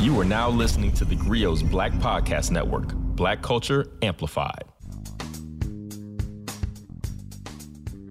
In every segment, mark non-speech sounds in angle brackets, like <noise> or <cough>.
You are now listening to the Grio's Black Podcast Network, Black Culture Amplified.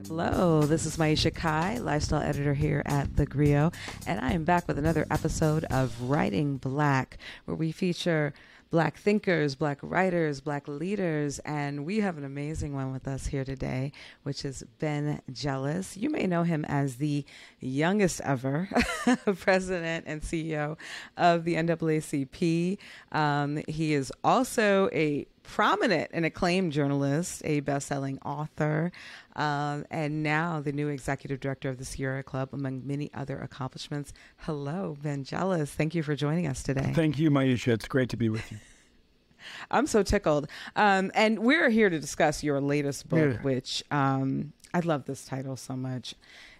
Hello, this is Maiysha Kai, lifestyle editor here at The Grio, and I am back with another episode of Writing Black, where we feature Black thinkers, Black writers, Black leaders, and we have an amazing one with us here today, which is Ben Jealous. You may know him as the youngest ever <laughs> president and CEO of the NAACP. Um, he is also a prominent and acclaimed journalist, a best-selling author, um, and now the new executive director of the Sierra Club, among many other accomplishments. Hello, Ben Jealous. Thank you for joining us today. Thank you, Maiysha. It's great to be with you. <laughs> I'm so tickled. Um, and we're here to discuss your latest book, yeah. which um, I love this title so much.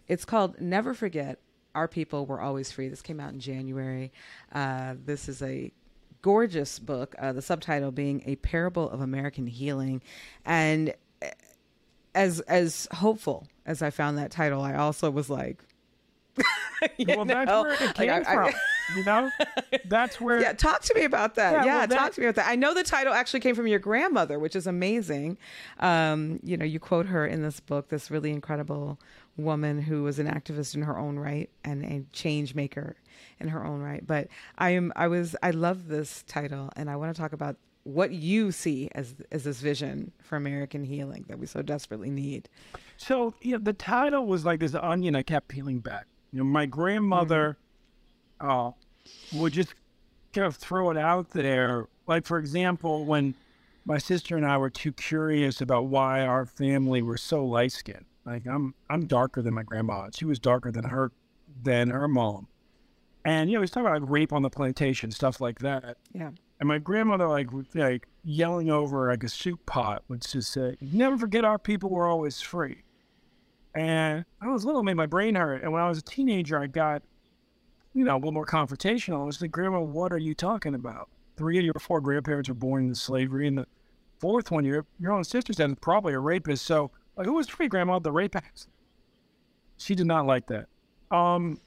It's called Never Forget Our People Were Always Free. This came out in January. Uh, this is a gorgeous book, uh, the subtitle being A Parable of American Healing. And as as hopeful as I found that title, I also was like, <laughs> well, know? that's where it came like, from. I, <laughs> you know, that's where. Yeah, talk to me about that. Yeah, yeah well, talk that... to me about that. I know the title actually came from your grandmother, which is amazing. Um, you know, you quote her in this book, this really incredible woman who was an activist in her own right and a change maker in her own right. But I am, I was, I love this title, and I want to talk about what you see as as this vision for American healing that we so desperately need. So, yeah, the title was like this onion I kept peeling back. You know, my grandmother mm-hmm. uh, would just kind of throw it out there. Like, for example, when my sister and I were too curious about why our family were so light skinned. Like, I'm I'm darker than my grandma. She was darker than her than her mom. And you know, he's talking about rape on the plantation, stuff like that. Yeah. And my grandmother, like, like yelling over like a soup pot, would just say, "Never forget, our people were always free." And I was little, it made my brain hurt. And when I was a teenager, I got, you know, a little more confrontational. I was like, Grandma, what are you talking about? Three of your four grandparents were born into slavery. And the fourth one, your, your own sister said, probably a rapist. So, like, who was free, Grandma? The rapist. She did not like that. Um,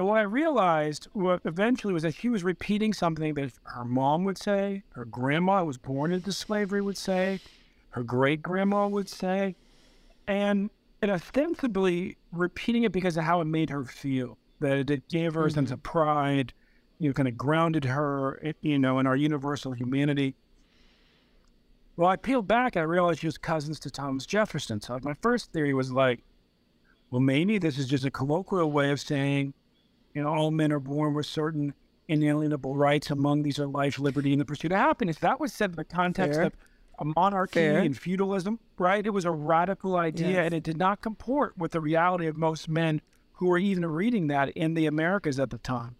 and what I realized what eventually was that she was repeating something that her mom would say, her grandma was born into slavery would say, her great grandma would say. And and ostensibly repeating it because of how it made her feel. That it gave her a sense mm-hmm. of pride, you know, kind of grounded her, you know, in our universal humanity. Well, I peeled back and I realized she was cousins to Thomas Jefferson. So my first theory was like, well, maybe this is just a colloquial way of saying, you know, all men are born with certain inalienable rights. Among these are life, liberty, and the pursuit of happiness. That was said in the context Fair. of a monarchy Fair. and feudalism, right? It was a radical idea yes. and it did not comport with the reality of most men who were even reading that in the Americas at the time.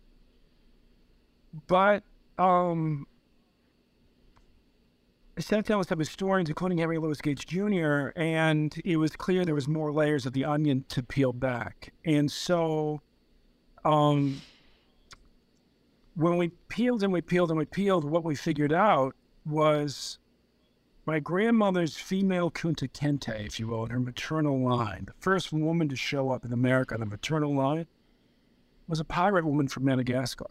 But um, I sat down with some historians, including Henry Louis Gates Jr., and it was clear there was more layers of the onion to peel back. And so um, when we peeled and we peeled and we peeled, what we figured out was my grandmother's female Kunta Kinte, if you will, in her maternal line, the first woman to show up in America on the maternal line, was a pirate woman from Madagascar.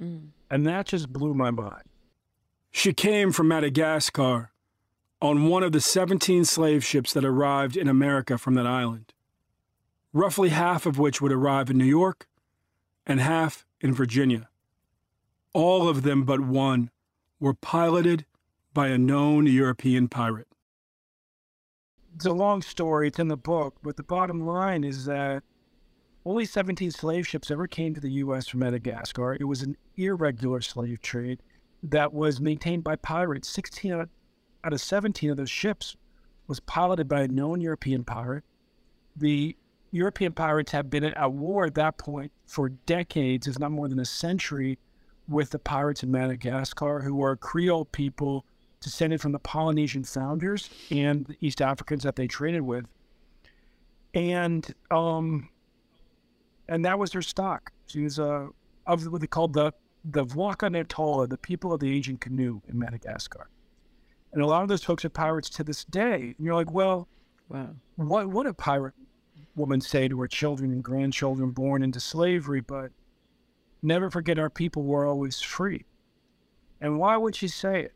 Mm. And that just blew my mind. She came from Madagascar on one of the 17 slave ships that arrived in America from that island, roughly half of which would arrive in New York and half in Virginia. All of them but one were piloted by a known European pirate. It's a long story, it's in the book, but the bottom line is that only 17 slave ships ever came to the U.S. from Madagascar. It was an irregular slave trade that was maintained by pirates. 16 out of 17 of those ships was piloted by a known European pirate. The European pirates have been at war at that point for decades, if not more than a century, with the pirates in Madagascar, who are Creole people descended from the Polynesian founders and the East Africans that they traded with. And um, and that was their stock. She was uh, of what they called the the Waka Natola, the people of the ancient canoe in Madagascar. And a lot of those folks are pirates to this day. And you're like, well, wow. what would a pirate woman say to her children and grandchildren born into slavery? But never forget our people were always free. And why would she say it?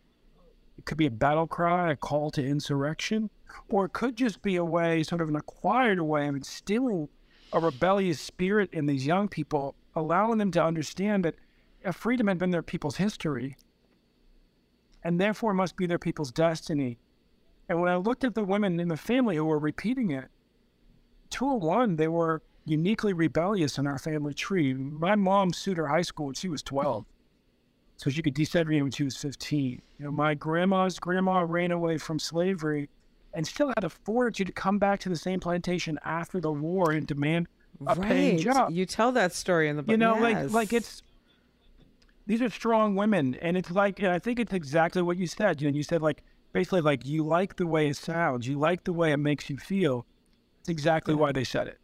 It could be a battle cry, a call to insurrection, or it could just be a way, sort of an acquired way of instilling a rebellious spirit in these young people, allowing them to understand that uh, freedom had been their people's history and therefore must be their people's destiny. And when I looked at the women in the family who were repeating it, two of one, they were uniquely rebellious in our family tree. My mom sued her high school when she was 12, so she could desegregate when she was 15. You know, my grandma's grandma ran away from slavery and still had the fortitude to come back to the same plantation after the war and demand a right. paying job. You tell that story in the book. You know, yes. like like it's these are strong women, and it's like and I think it's exactly what you said. You know, you said like basically like you like the way it sounds, you like the way it makes you feel. It's exactly Yeah. why they said it.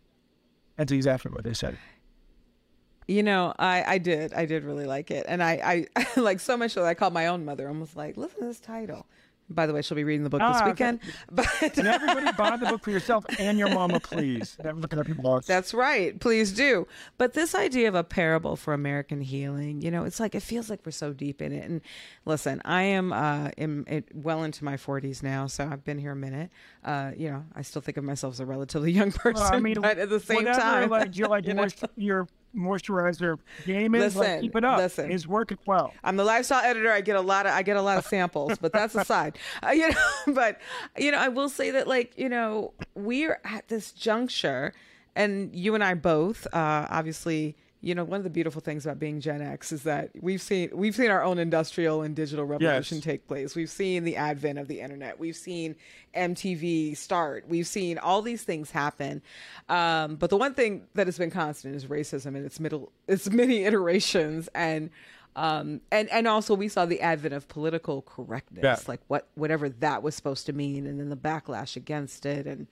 That's exactly what they said. It. You know, I, I did. I did really like it. And I, I <laughs> like so much that I called my own mother and was like, listen to this title. By the way, she'll be reading the book this Ah, okay. weekend. <laughs> But And everybody buy the book for yourself and your mama, <laughs> please. Never look at other people's. That's right. Please do. But this idea of a parable for American healing, you know, it's like it feels like we're so deep in it. And listen, I am uh, in, it, well into my 40s now, so I've been here a minute. Uh, you know, I still think of myself as a relatively young person, Well, I mean, but at the same whatever, time, like you're like <laughs> you know? your moisturizer game is, like, Listen, keep it up. listen. It's working well. I'm the lifestyle editor. I get a lot of I get a lot of samples, but that's aside. <laughs> Uh, you know, <laughs> but you know, I will say that like you know we're at this juncture, and you and I both, uh, obviously, you know, one of the beautiful things about being Gen X is that we've seen we've seen our own industrial and digital revolution Yes. take place. We've seen the advent of the internet. We've seen MTV start. We've seen all these things happen. Um, but the one thing that has been constant is racism in its middle, its many <laughs> iterations, and um, and and also we saw the advent of political correctness, Yeah. like what whatever that was supposed to mean, and then the backlash against it, and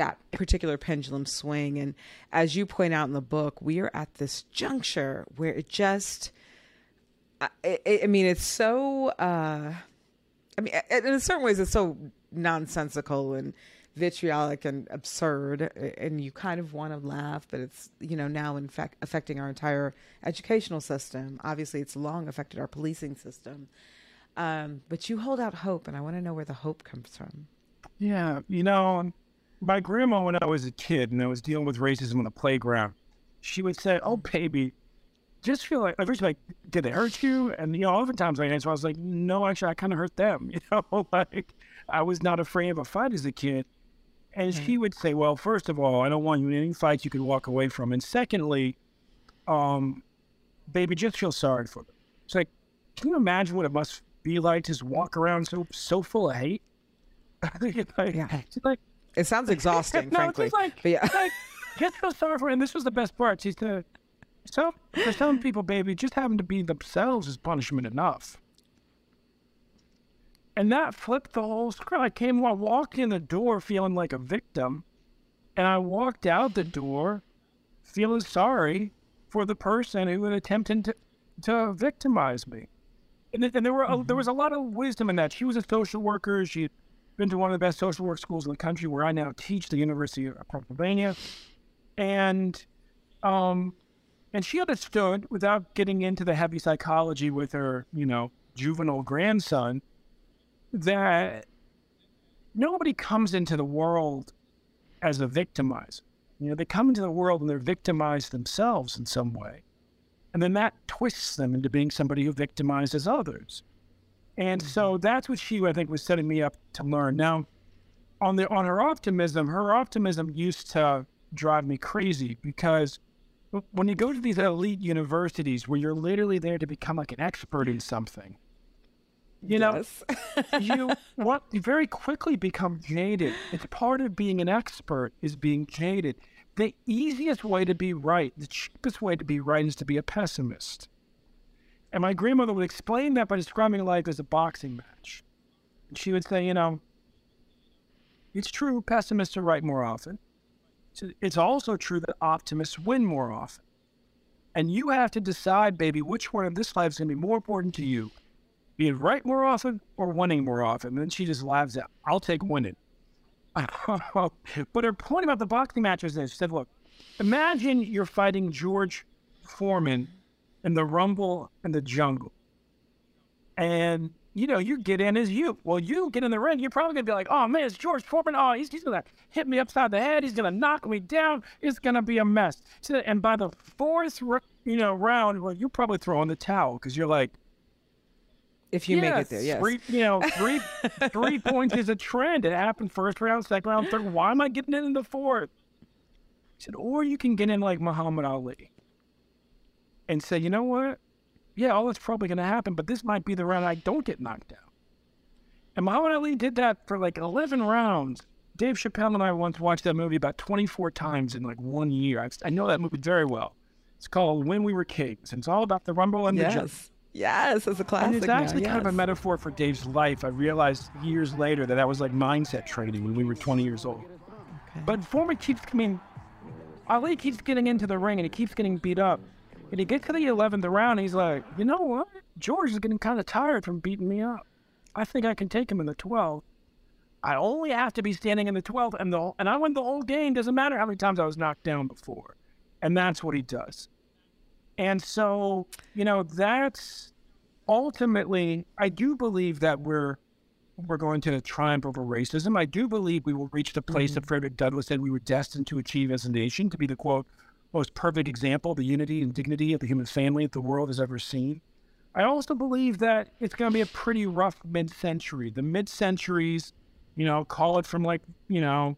that particular pendulum swing. And as you point out in the book, we are at this juncture where it just. I, I mean, it's so. Uh, I mean, in in certain ways, it's so nonsensical and vitriolic and absurd, and you kind of want to laugh, but it's you know now in fact affecting our entire educational system. Obviously, it's long affected our policing system. Um, but you hold out hope, and I want to know where the hope comes from. Yeah, you know, my grandma when I was a kid and I was dealing with racism on the playground, she would say, "Oh, baby." Just feel like, first, like, did they hurt you? And, you know, oftentimes I answer, I was like, no, actually, I kind of hurt them. <laughs> You know, like, I was not afraid of a fight as a kid. And she would say, well, first of all, I don't want you in any fights you could walk away from. And secondly, um, baby, just feel sorry for them. It's like, can you imagine what it must be like to just walk around so so full of hate? <laughs> like, Yeah. it's like, It sounds <laughs> exhausting, no, frankly. it's like, but yeah. like, just feel sorry for. And this was the best part. She said, so for some people, baby, just having to be themselves is punishment enough. And that flipped the whole script. I came, I walked in the door feeling like a victim, and I walked out the door feeling sorry for the person who had attempted to, to victimize me. And, th- and there were a, there mm-hmm. was a lot of wisdom in that. She was a social worker. She'd been to one of the best social work schools in the country, where I now teach, the University of Pennsylvania, and um, and she understood without getting into the heavy psychology with her, you know, juvenile grandson, that nobody comes into the world as a victimizer. You know, they come into the world and they're victimized themselves in some way. And then that twists them into being somebody who victimizes others. And mm-hmm. so that's what she, I think, was setting me up to learn. Now, on the on her optimism, her optimism used to drive me crazy because when you go to these elite universities where you're literally there to become like an expert in something, you know, Yes. you <laughs> what you very quickly become jaded. It's part of being an expert is being jaded. The easiest way to be right, the cheapest way to be right is to be a pessimist. And my grandmother would explain that by describing life as a boxing match. And she would say, you know, it's true pessimists are right more often. It's- also true that optimists win more often. And you have to decide, baby, which one of this life is going to be more important to you being right more often or winning more often. And then she just laughs out. I'll take winning. <laughs> but her point about the boxing match is this. She said, look, imagine you're fighting George Foreman and the rumble and the jungle. And you know, you get in as you. Well, you get in the ring, you're probably gonna be like, "Oh man, it's George Foreman. Oh, he's, he's gonna hit me upside the head. He's gonna knock me down. It's gonna be a mess." So, and by the fourth, you know, round, well, you probably throw in the towel because you're like, if you yes, make it there, yes. Three, you know, <laughs> three three points is a trend. It happened first round, second round, third. Why am I getting in the fourth? He said, or you can get in like Muhammad Ali and say, you know what? Yeah, all that's probably going to happen, but this might be the round I don't get knocked out. And Muhammad Ali did that for like 11 rounds. Dave Chappelle and I once watched that movie about 24 times in like one year. I, I know that movie very well. It's called When We Were Kings, and it's all about the Rumble and yes. the Jump. Yes, it's a classic. And it's actually now, kind of a metaphor for Dave's life. I realized years later that that was like mindset training when we were 20 years old. Okay. But Foreman keeps coming. Ali keeps getting into the ring and he keeps getting beat up. And he gets to the 11th round and he's like, you know what? George is getting kind of tired from beating me up. I think I can take him in the 12th. I only have to be standing in the 12th, and the and I win the whole game. Doesn't matter how many times I was knocked down before, and that's what he does. And so, you know, that's ultimately, I do believe that we're we're going to triumph over racism. I do believe we will reach the place mm-hmm. that Frederick Douglass said we were destined to achieve as a nation, to be the quote most perfect example of the unity and dignity of the human family that the world has ever seen. I also believe that it's going to be a pretty rough mid-century. The mid-centuries, you know, call it from like you know,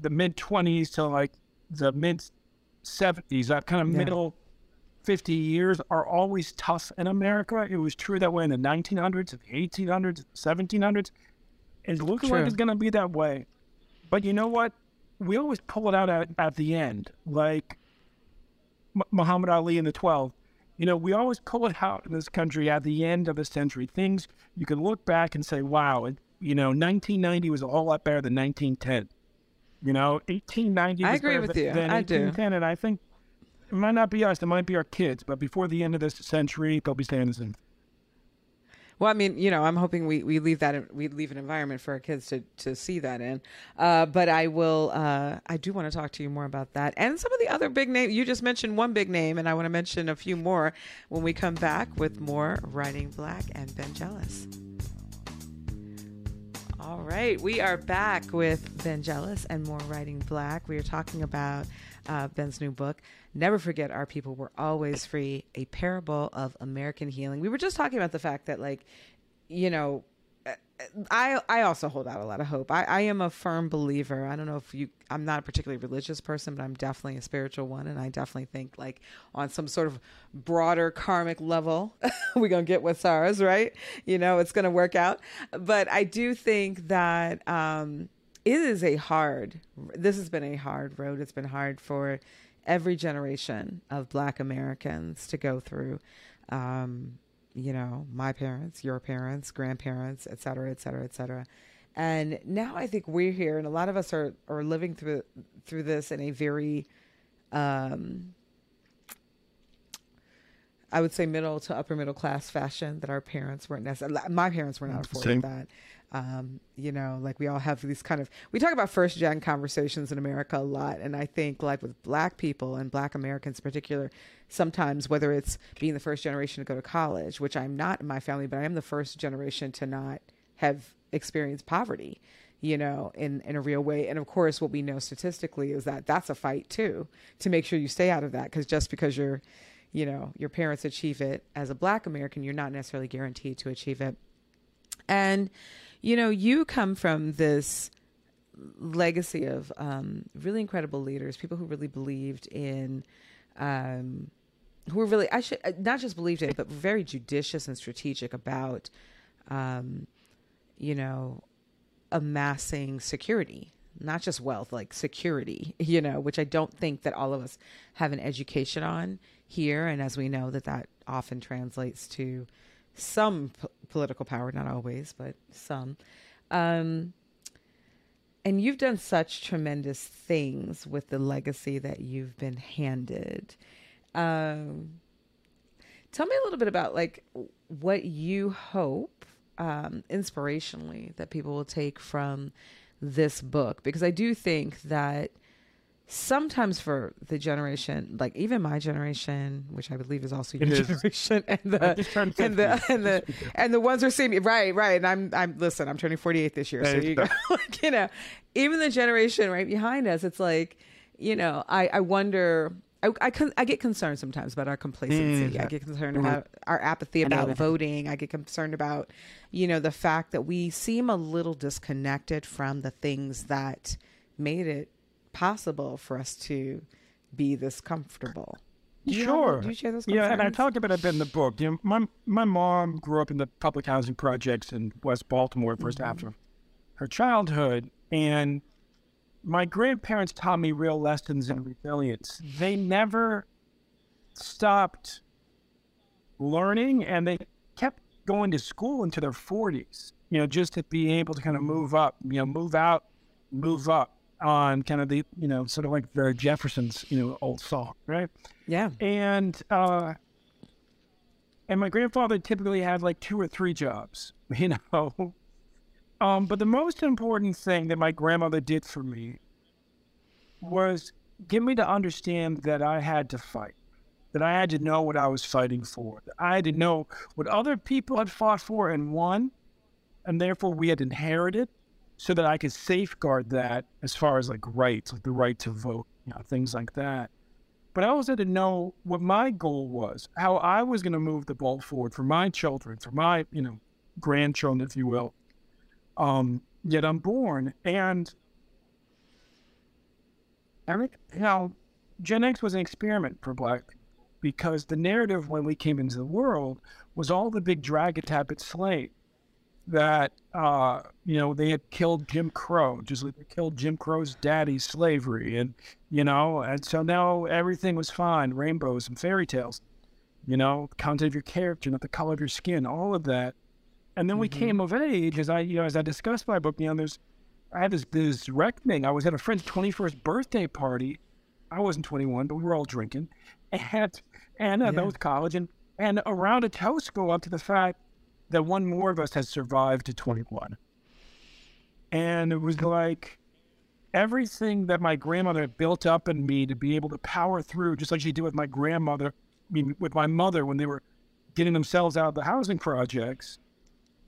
the mid 20s to like the mid 70s. That kind of Yeah. middle 50 years are always tough in America. It was true that way in the 1900s, the 1800s, 1700s. It looks like it's going to be that way. But you know what? We always pull it out at, at the end, like Muhammad Ali in the 12. You know, we always pull it out in this country at the end of the century. Things you can look back and say, wow, it, you know, 1990 was a whole lot better than 1910. You know, 1890 I agree with you. than I do. And I think it might not be us, it might be our kids, but before the end of this century, they'll be saying the same. Well, I mean, you know, I'm hoping we, we leave that we leave an environment for our kids to, to see that in. Uh, but I will. Uh, I do want to talk to you more about that and some of the other big names. You just mentioned one big name, and I want to mention a few more when we come back with more writing black and Ben Jealous. All right, we are back with Ben Jealous and more writing black. We are talking about uh, Ben's new book, Never Forget Our People Were Always Free, a parable of American healing. We were just talking about the fact that, like, you know, I I also hold out a lot of hope. I, I am a firm believer. I don't know if you I'm not a particularly religious person, but I'm definitely a spiritual one and I definitely think like on some sort of broader karmic level, <laughs> we're gonna get what's ours, right? You know, it's gonna work out. But I do think that um it is a hard this has been a hard road. It's been hard for every generation of black Americans to go through. Um you know, my parents, your parents, grandparents, et cetera, et cetera, et cetera. And now I think we're here, and a lot of us are are living through through this in a very, um, I would say middle to upper middle class fashion that our parents weren't necessarily. My parents were not afforded Same. that. Um, you know, like we all have these kind of we talk about first gen conversations in America a lot, and I think like with Black people and Black Americans in particular, sometimes whether it's being the first generation to go to college, which I'm not in my family, but I am the first generation to not have experienced poverty, you know, in in a real way. And of course, what we know statistically is that that's a fight too to make sure you stay out of that, because just because you're you know your parents achieve it as a black american you're not necessarily guaranteed to achieve it and you know you come from this legacy of um, really incredible leaders people who really believed in um, who were really i should uh, not just believed in but very judicious and strategic about um, you know amassing security not just wealth like security <laughs> you know which i don't think that all of us have an education on here. And as we know that that often translates to some p- political power not always but some. Um, and you've done such tremendous things with the legacy that you've been handed. Um, tell me a little bit about like what you hope um, inspirationally that people will take from this book because i do think that sometimes for the generation, like even my generation, which I believe is also It your is. generation, <laughs> and the and the and the and the ones who see me right, right. And I'm I'm listen, I'm turning 48 this year, so you go, <laughs> like you know, even the generation right behind us, it's like you know, I I wonder. I, I, con- I get concerned sometimes about our complacency. I get concerned about our apathy about know. voting. I get concerned about, you know, the fact that we seem a little disconnected from the things that made it possible for us to be this comfortable. You have- Sure. do you share those Yeah, and I talked about it in the book. You know, my my mom grew up in the public housing projects in West Baltimore 1st Mm-hmm. half of her childhood, and my grandparents taught me real lessons in resilience. They never stopped learning, and they kept going to school into their forties. You know, just to be able to kind of move up. You know, move out, move up on kind of the you know sort of like the Jefferson's you know old song, right? Yeah. and uh and my grandfather typically had like two or three jobs <laughs> you know um but the most important thing that my grandmother did for me was get me to understand that i had to fight that i had to know what i was fighting for that i had to know what other people had fought for and won and therefore we had inherited so that i could safeguard that as far as like rights like the right to vote you know things like that but I also had to know what my goal was, how I was going to move the ball forward for my children, for my, you know, grandchildren, if you will. Um, yet I'm born, and Eric, you know, Gen X was an experiment for Black people because the narrative when we came into the world was all the big drag it tappet slave that uh, you know they had killed Jim Crow, just like they killed Jim Crow's daddy, slavery, and you know, and so now everything was fine, rainbows and fairy tales, you know, the content of your character, not the color of your skin, all of that. And then we came of age, as I you know, as I discussed my book, you know, there's I had this this reckoning. I was at a friend's 21st birthday party. I wasn't 21, but we were all drinking, <laughs> and and uh, that was college, and and around a toast go up to the fact that one more of us has survived to 21. And it was like everything that my grandmother built up in me to be able to power through, just like she did with my grandmother, I mean, with my mother when they were getting themselves out of the housing projects,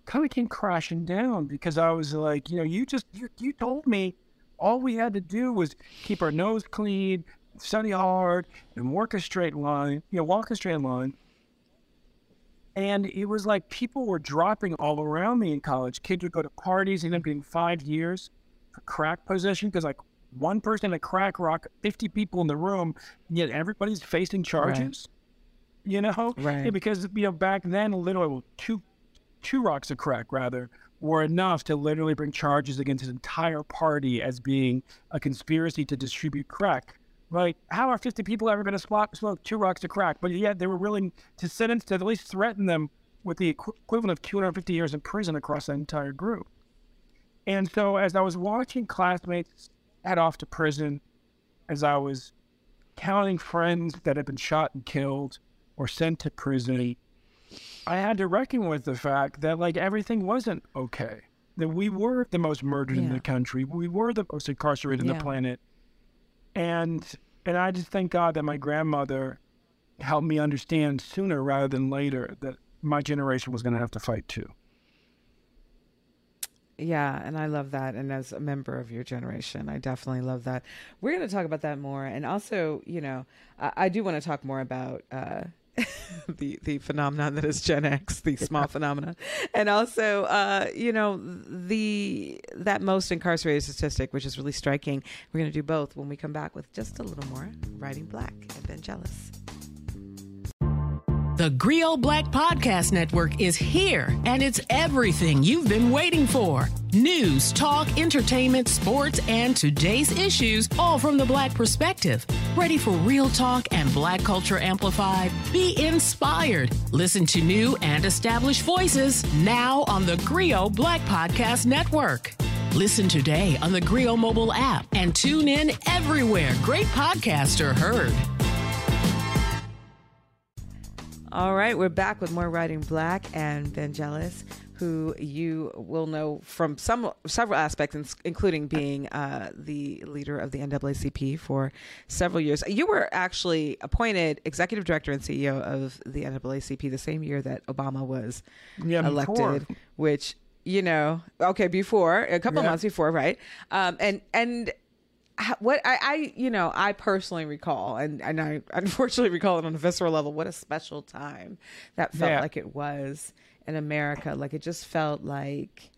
kind of came crashing down because I was like, you know, you just, you, you told me all we had to do was keep our nose clean, study hard, and work a straight line, you know, walk a straight line. And it was like people were dropping all around me in college. Kids would go to parties, end up getting five years for crack possession because, like, one person in a crack rock, 50 people in the room, and yet everybody's facing charges. You know? Right. Yeah, because, you know, back then, literally, well, two, two rocks of crack, rather, were enough to literally bring charges against an entire party as being a conspiracy to distribute crack. Like, how are 50 people ever going to smoke, smoke two rocks of crack? But yet they were willing to sentence, to at least threaten them with the equ- equivalent of 250 years in prison across that entire group. And so as I was watching classmates head off to prison, as I was counting friends that had been shot and killed or sent to prison, I had to reckon with the fact that like everything wasn't okay. That we were the most murdered in the country. We were the most incarcerated Yeah. the planet. And and I just thank God that my grandmother helped me understand sooner rather than later that my generation was going to have to fight too. Yeah, and I love that. And as a member of your generation, I definitely love that. We're going to talk about that more, and also, you know, I, I do want to talk more about uh, <laughs> the the phenomenon that is Gen X, the small phenomenon, and also, uh, you know, the that most incarcerated statistic, which is really striking. We're going to do both when we come back with just a little more writing black and. The Grio Black Podcast Network is here, and it's everything you've been waiting for news, talk, entertainment, sports, and today's issues, all from the Black perspective. Ready for real talk and Black culture amplified? Be inspired. Listen to new and established voices now on the Grio Black Podcast Network. Listen today on the Grio mobile app and tune in everywhere great podcasts are heard. All right, we're back with more Writing Black and Ben Jealous, who you will know from some several aspects, including being uh, the leader of the NAACP for several years. You were actually appointed executive director and CEO of the NAACP the same year that Obama was yeah, elected, before. which you know, okay, before a couple yeah. months before, right? Um, and and what I, I, you know I personally recall and and I <laughs> unfortunately recall it on a visceral level what a special time that felt yeah. like it was in America. Like it just felt like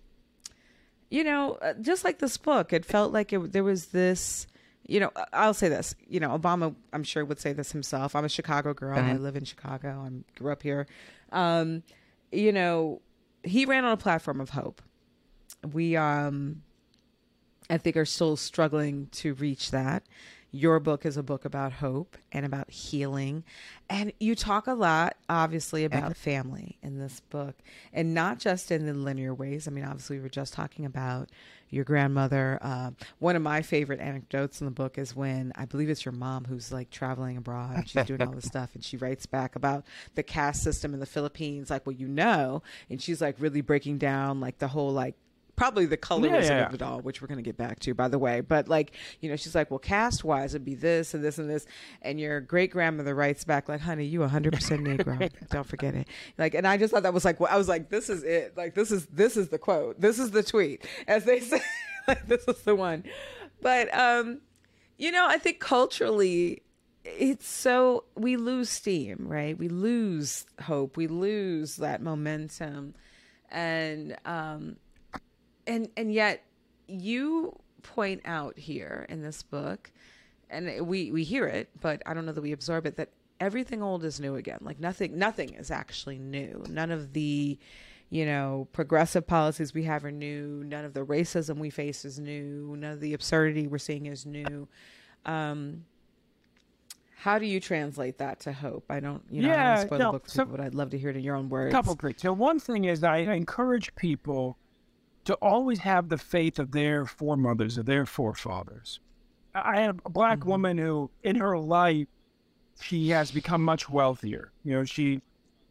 you know uh, just like this book it felt like it, there was this you know I'll say this you know Obama I'm sure would say this himself. I'm a Chicago girl. Uh-huh. I live in Chicago. I grew up here. Um, you know he ran on a platform of hope. We um I think are still struggling to reach that. Your book is a book about hope and about healing. And you talk a lot, obviously, about family in this book, and not just in the linear ways. I mean, obviously, we were just talking about your grandmother. Uh, one of my favorite anecdotes in the book is when I believe it's your mom who's like traveling abroad and she's doing all this <laughs> stuff, and she writes back about the caste system in the Philippines, like, well, you know, and she's like really breaking down like the whole like probably the colorism yeah, yeah. of it all, which we're going to get back to, by the way. But like, you know, she's like, well, cast wise, it'd be this and this and this. And your great grandmother writes back, like, honey, you 100% <laughs> Negro. Don't forget it. Like, and I just thought that was like, well, I was like, this is it. Like, this is, this is the quote. This is the tweet, as they <laughs> say. like, this is the one. But, um, you know, I think culturally, it's so we lose steam, right? We lose hope. We lose that momentum. And, um, and and yet you point out here in this book and we we hear it but i don't know that we absorb it that everything old is new again like nothing nothing is actually new none of the you know progressive policies we have are new none of the racism we face is new none of the absurdity we're seeing is new um how do you translate that to hope? I don't, you know, yeah, I don't spoil no, the book for so, people, but I'd love to hear it in your own words. A Couple of things. So one thing is I encourage people to always have the faith of their foremothers, of their forefathers. I had a black mm-hmm. woman who, in her life, she has become much wealthier. You know, she,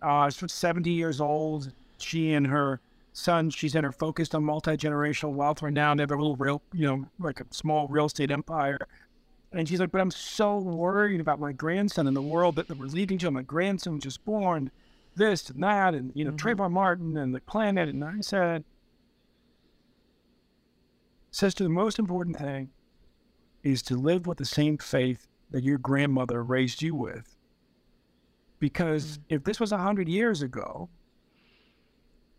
uh, she's 70 years old. She and her son, she's in her focused on multi generational wealth right now. They have a little real, you know, like a small real estate empire. And she's like, but I'm so worried about my grandson and the world that we're leaving to. him. My grandson just born, this and that, and you know, mm-hmm. Trayvon Martin and the planet. And I said, Sister, the most important thing is to live with the same faith that your grandmother raised you with. Because mm. if this was a hundred years ago,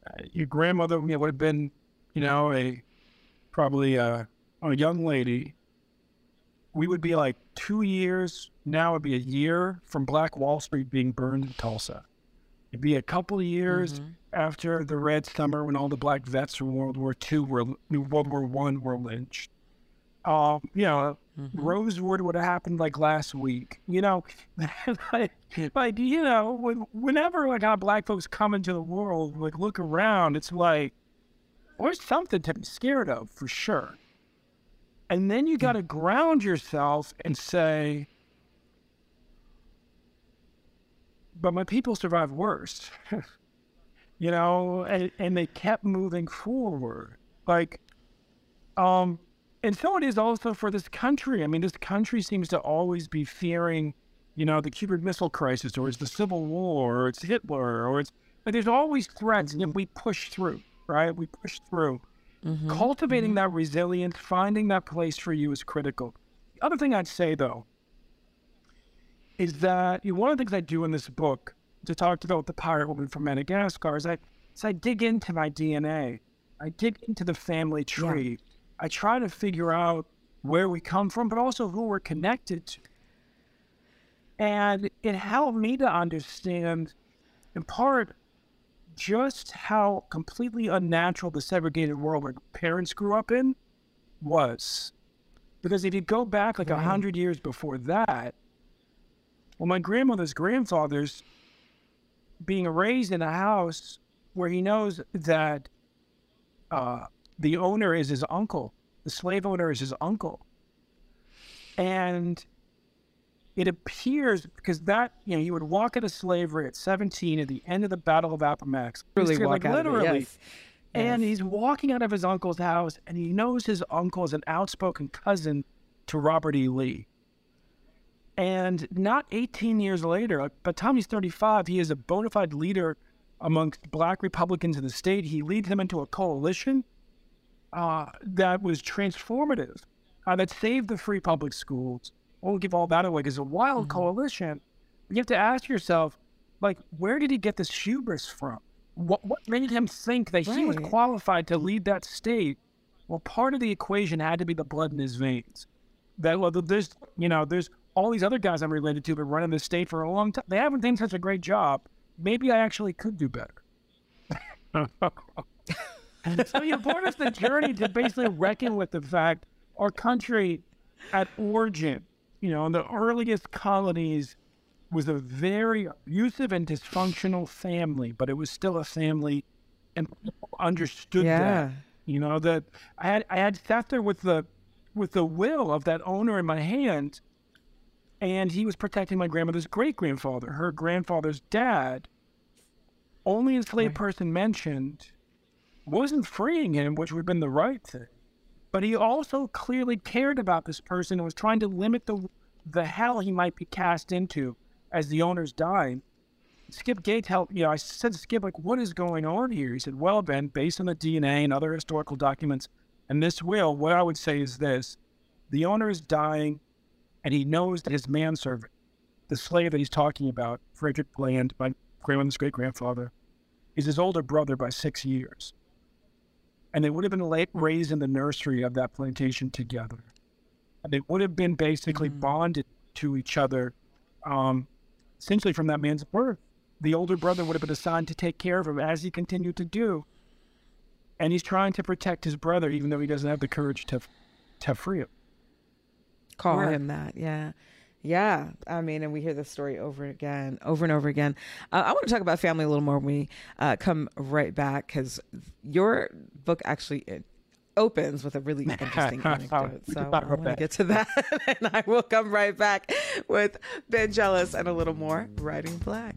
uh, your grandmother you know, would have been, you know, a probably a, a young lady. We would be like two years now. It'd be a year from Black Wall Street being burned in Tulsa. It'd be a couple of years mm-hmm. after the Red Summer when all the black vets from World War II were World War One were lynched. Um, you know, mm-hmm. Rosewood would have happened like last week. You know, <laughs> like, like you know, when, whenever like our black folks come into the world, like look around, it's like there's something to be scared of for sure. And then you got to ground yourself and say, but my people survived worse. <laughs> you know, and, and they kept moving forward. Like, um, and so it is also for this country. I mean, this country seems to always be fearing, you know, the Cuban Missile Crisis, or it's the Civil War, or it's Hitler, or it's but there's always threats, and we push through, right? We push through. Mm-hmm. Cultivating mm-hmm. that resilience, finding that place for you is critical. The other thing I'd say, though, is that you know, one of the things I do in this book to talk about the pirate woman from Madagascar is I, is I dig into my DNA. I dig into the family tree. Yeah. I try to figure out where we come from, but also who we're connected to. And it helped me to understand, in part, just how completely unnatural the segregated world where parents grew up in was. Because if you go back like a right. hundred years before that, well, my grandmother's grandfather's being raised in a house where he knows that uh, the owner is his uncle, the slave owner is his uncle. And it appears because that you know he would walk into slavery at 17 at the end of the Battle of Appomattox. Really Like, walk out of it, literally. yes. And Yes. he's walking out of his uncle's house, and he knows his uncle is an outspoken cousin to Robert E. Lee. And not 18 years later, by the time he's 35, he is a bona fide leader amongst black Republicans in the state. He leads them into a coalition uh, that was transformative, uh, that saved the free public schools. I won't give all that away because it's a wild coalition. You have to ask yourself, like, where did he get this hubris from? What, what made him think that he was qualified to lead that state? Well, part of the equation had to be the blood in his veins. That well, there's you know, there's all these other guys I'm related to, have been running this state for a long time. They haven't done such a great job. Maybe I actually could do better. <laughs> so you part us the journey to basically reckon with the fact our country at origin, you know, in the earliest colonies was a very abusive and dysfunctional family, but it was still a family and understood Yeah. that. You know, that I had I had sat there with the with the will of that owner in my hand and he was protecting my grandmother's great grandfather, her grandfather's dad. Only enslaved person mentioned wasn't freeing him, which would have been the right thing. But he also clearly cared about this person and was trying to limit the the hell he might be cast into as the owner's dying. Skip Gates helped, you know, I said to Skip, like, what is going on here? He said, well, Ben, based on the DNA and other historical documents and this will, what I would say is this the owner is dying and he knows that his manservant, the slave that he's talking about, Frederick Bland, my grandmother's great grandfather, is his older brother by six years. And they would have been la- raised in the nursery of that plantation together. And they would have been basically bonded to each other, um, essentially from that man's birth. The older brother would have been assigned to take care of him as he continued to do. And he's trying to protect his brother, even though he doesn't have the courage to, to free him. Call Right. him that. Yeah. Yeah. I mean, and we hear this story over and again, over and over again. Uh, I want to talk about family a little more when we uh, come right back because your book actually it opens with a really <laughs> interesting anecdote. So I want to get to that. <laughs> and I will come right back with Ben Jealous and a little more Writing Black.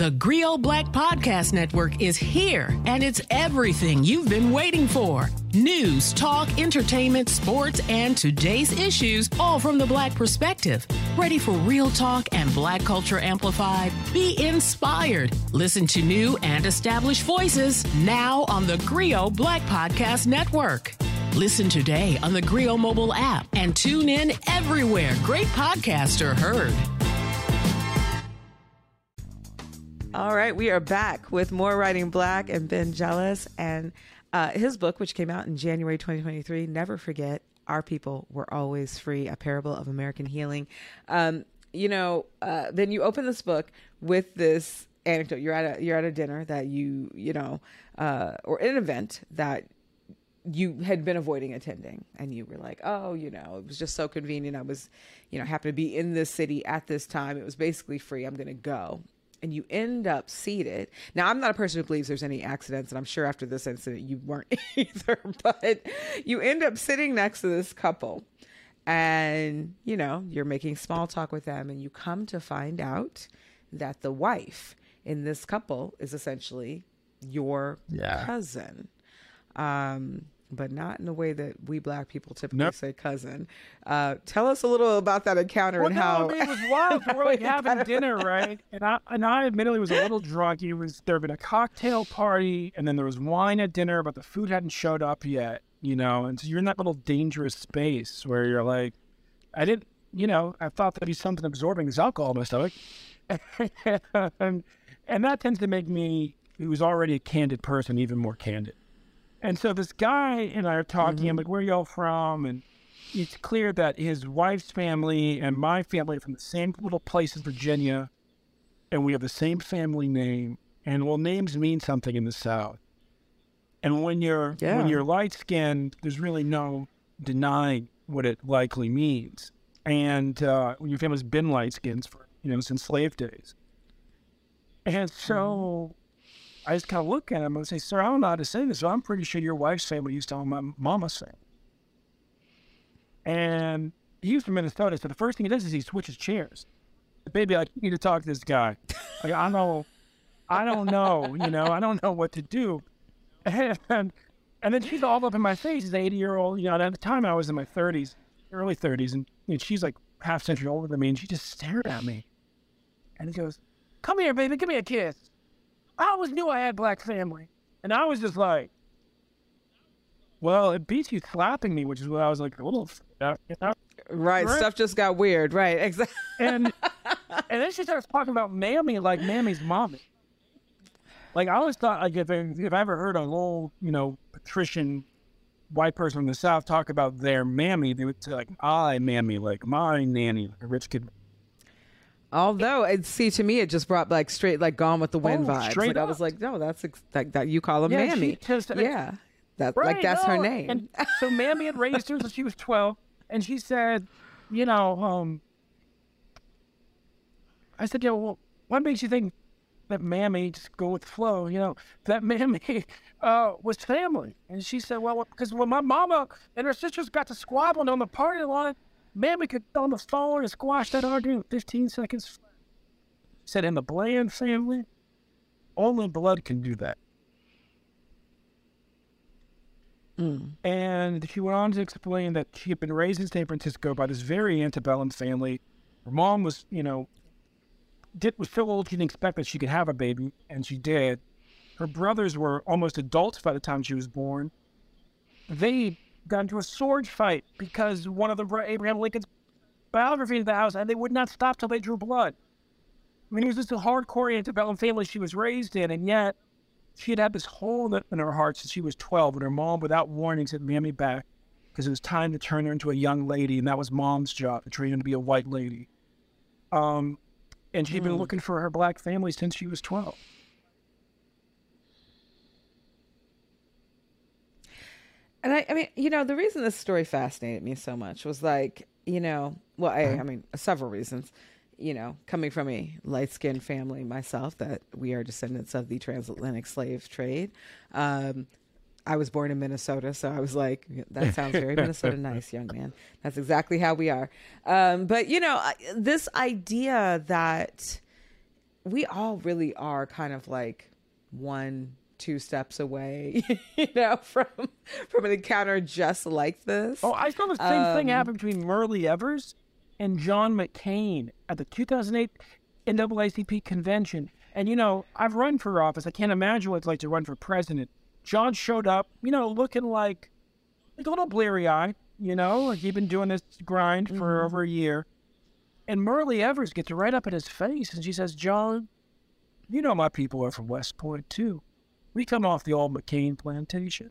The Grio Black Podcast Network is here, and it's everything you've been waiting for news, talk, entertainment, sports, and today's issues, all from the Black perspective. Ready for real talk and Black culture amplified? Be inspired. Listen to new and established voices now on the Grio Black Podcast Network. Listen today on the Grio mobile app and tune in everywhere great podcasts are heard. All right, we are back with more Writing Black and Ben Jealous and uh, his book, which came out in January 2023. Never forget, our people were always free. A parable of American healing. Um, you know, uh, then you open this book with this anecdote. You're at a you're at a dinner that you you know, uh, or an event that you had been avoiding attending and you were like oh you know it was just so convenient i was you know happened to be in this city at this time it was basically free i'm going to go and you end up seated now i'm not a person who believes there's any accidents and i'm sure after this incident you weren't <laughs> either but you end up sitting next to this couple and you know you're making small talk with them and you come to find out that the wife in this couple is essentially your Yeah. cousin um, but not in the way that we black people typically Nope. say cousin. Uh, tell us a little about that encounter Well, and no, how. I mean, it was wild. We're like <laughs> having dinner, right? And I and I admittedly was a little drunk. It was there had been a cocktail party, and then there was wine at dinner, but the food hadn't showed up yet. You know, and so you're in that little dangerous space where you're like, I didn't, you know, I thought there'd be something absorbing this alcohol in my stomach, and, <laughs> and that tends to make me, who's already a candid person, even more candid. And so this guy and I are talking. I'm like, "Where y'all from?" And it's clear that his wife's family and my family are from the same little place in Virginia, and we have the same family name. And well, names mean something in the South. And when you're Yeah. when you're light skinned, there's really no denying what it likely means. And uh, when your family's been light skinned for you know since slave days. And so I just kind of look at him and say, Sir, I don't know how to say this, but I'm pretty sure your wife's family used to own my mama's family. And he was from Minnesota, so the first thing he does is he switches chairs. Baby, like you need to talk to this guy. Like I don't, I don't know, you know, I don't know what to do. And and then she's all up in my face. She's an 80 year old, you know. And at the time, I was in my 30s, early 30s, and know, she's like half century older than me, and she just stared at me. And he goes, "Come here, baby, give me a kiss." I always knew I had black family, and I was just like, "Well, it beats you slapping me," which is what I was like a little. Uh, you know? Right, stuff just got weird. Right, exactly. and <laughs> and then she starts talking about Mammy like Mammy's mommy. Like I always thought, like if if I ever heard a little, you know, patrician white person from the South talk about their mammy, they would say like, "I mammy," like my nanny, like a rich kid. Although, it, see, to me, it just brought like straight, like Gone with the Wind Oh, vibes. Like I was like, no, that's ex- that, that you call her Yeah, she Mammy. just- yeah, that Right, like that's her name. And so Mammy had raised her since she was twelve, and she said, you know, um, I said, yeah, well, what makes you think that Mammy just go with the flow? You know, that Mammy <laughs> uh, was family, and she said, well, because when my mama and her sisters got to squabbling on the party line, Mammy could get on the phone and squash that argument in fifteen seconds. Said in the Bland family, only blood can do that. Hmm. And she went on to explain that she had been raised in San Francisco by this very antebellum family. Her mom was, you know, did was so old she didn't expect that she could have a baby, and she did. Her brothers were almost adults by the time she was born. They got into a sword fight because one of the Abraham Lincoln's biography in the house, and they would not stop till they drew blood. I mean, it was just a hardcore antebellum family she was raised in, and yet she had had this hole in- her heart since she was 12 when her mom, without warning, sent Mammy back because it was time to turn her into a young lady, and that was mom's job to train her to be a white lady. Um, and she'd been looking for her black family since she was 12. And I, I mean, you know, the reason this story fascinated me so much was like, you know, well, I, I mean, several reasons. You know, coming from a light skinned family myself, that we are descendants of the transatlantic slave trade. Um, I was born in Minnesota, so I was like, that sounds very Minnesota <laughs> nice, young man. That's exactly how we are. Um, but, you know, this idea that we all really are kind of like one two steps away <laughs> you know from from an encounter just like this Oh, I saw the same thing um, happen between Myrlie Evers and John McCain at the 2008 NAACP convention. And, you know, I've run for office. I can't imagine what it's like to run for president. John showed up, you know, looking like, like a little bleary eyed, you know, like he'd been doing this grind for mm-hmm. over a year. And Myrlie Evers gets right up in his face and she says, John, you know my people are from West Point, too. We come off the old McCain plantation.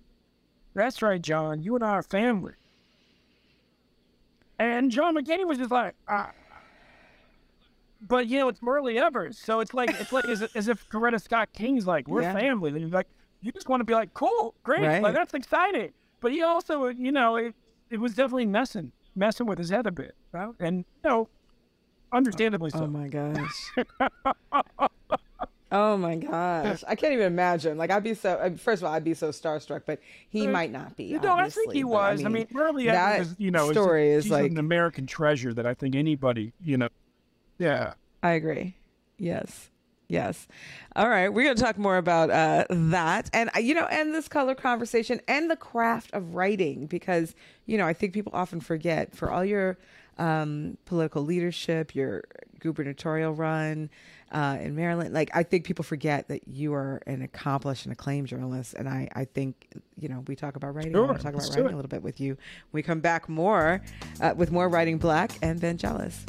That's right, John. You and I are family. And John McCain was just like, ah. But you know, it's Myrlie Evers, so it's like it's like as, as if Coretta Scott King's like, we're Yeah. family. And you're like, you just want to be like, cool, great, Right. like that's exciting. But he also, you know, it, it was definitely messing messing with his head a bit, right? And you know, understandably so. oh my gosh <laughs> oh my gosh i can't even imagine like i'd be so uh, first of all i'd be so starstruck but he might not be You know, I think he was. I mean, Myrlie that Evers, is, you know, story is, is like an American treasure that I think anybody, you know, yeah. I agree. Yes. Yes. All right. We're going to talk more about uh, that and, uh, you know, and this color conversation and the craft of writing because, you know, I think people often forget for all your um, political leadership, your gubernatorial run uh, in Maryland, like, I think people forget that you are an accomplished and acclaimed journalist. And I, I think, you know, we talk about writing. Sure. talk about writing a little bit with you. We come back more uh, with more Writing Black and Ben Jealous.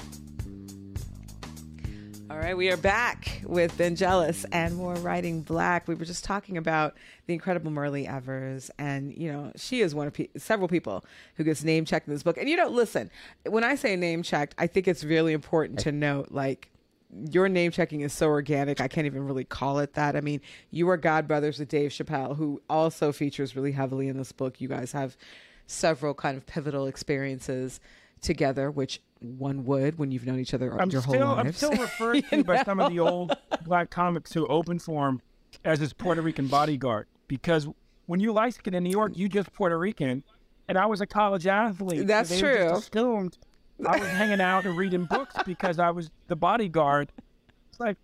All right, we are back with Ben Jealous and more Writing Black. We were just talking about the incredible Myrlie Evers, and you know she is one of pe- several people who gets name checked in this book. And you know, listen, when I say name checked, I think it's really important to note like your name checking is so organic. I can't even really call it that. I mean, you are God brothers with Dave Chappelle, who also features really heavily in this book. You guys have several kind of pivotal experiences together, which one would when you've known each other I'm your still whole I'm lives. still <laughs> referred to by some of the old black comics who open for him as his Puerto Rican bodyguard because when you light skin in New York, you just Puerto Rican, and I was a college athlete. so That's just true. assumed I was hanging out and reading books because I was the bodyguard. It's like,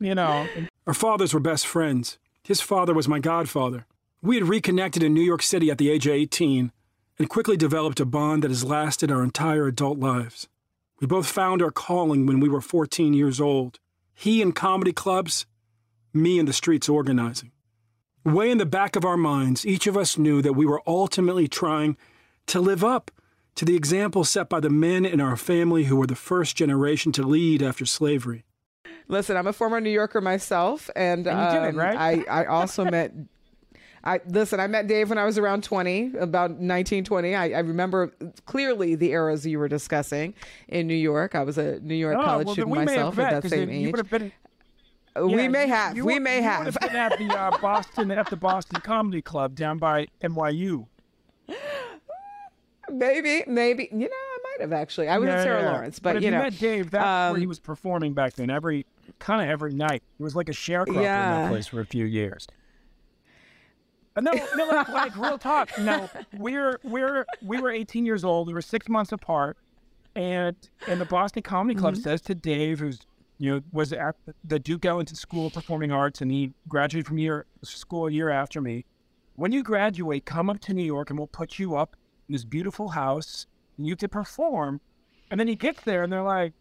you know. Our fathers were best friends. His father was my godfather. We had reconnected in New York City at the age of 18 and quickly developed a bond that has lasted our entire adult lives. We both found our calling when we were 14 years old. He in comedy clubs, me in the streets organizing. Way in the back of our minds, each of us knew that we were ultimately trying to live up to the example set by the men in our family who were the first generation to lead after slavery. Listen, I'm a former New Yorker myself, and, And you did it, um, right? I, I also met. I listen. I met Dave when I was around 20, about 1920. I, I remember clearly the eras you were discussing in New York. I was a New York college Oh, well, student myself have at met, that 'cause same age. been Uh, we may have. you we would- may you have. would have been at the uh, <laughs> Boston at the Boston Comedy Club down by NYU. Maybe, maybe. You know, I might have actually. I was Yeah, at Sarah yeah, yeah. Lawrence, but, if you know, met Dave, that's where he um, was performing back then. Every kind of every night, it was like a sharecropper in that place for a few years. Uh, No, no, like, like real talk. No, we're we're we were 18 years old. We were six months apart, and and the Boston Comedy Club Mm-hmm. says to Dave, who's you know was at the Duke Ellington School of Performing Arts, and he graduated from year school a year after me. When you graduate, come up to New York, and we'll put you up in this beautiful house, and you can perform. And then he gets there, and they're like,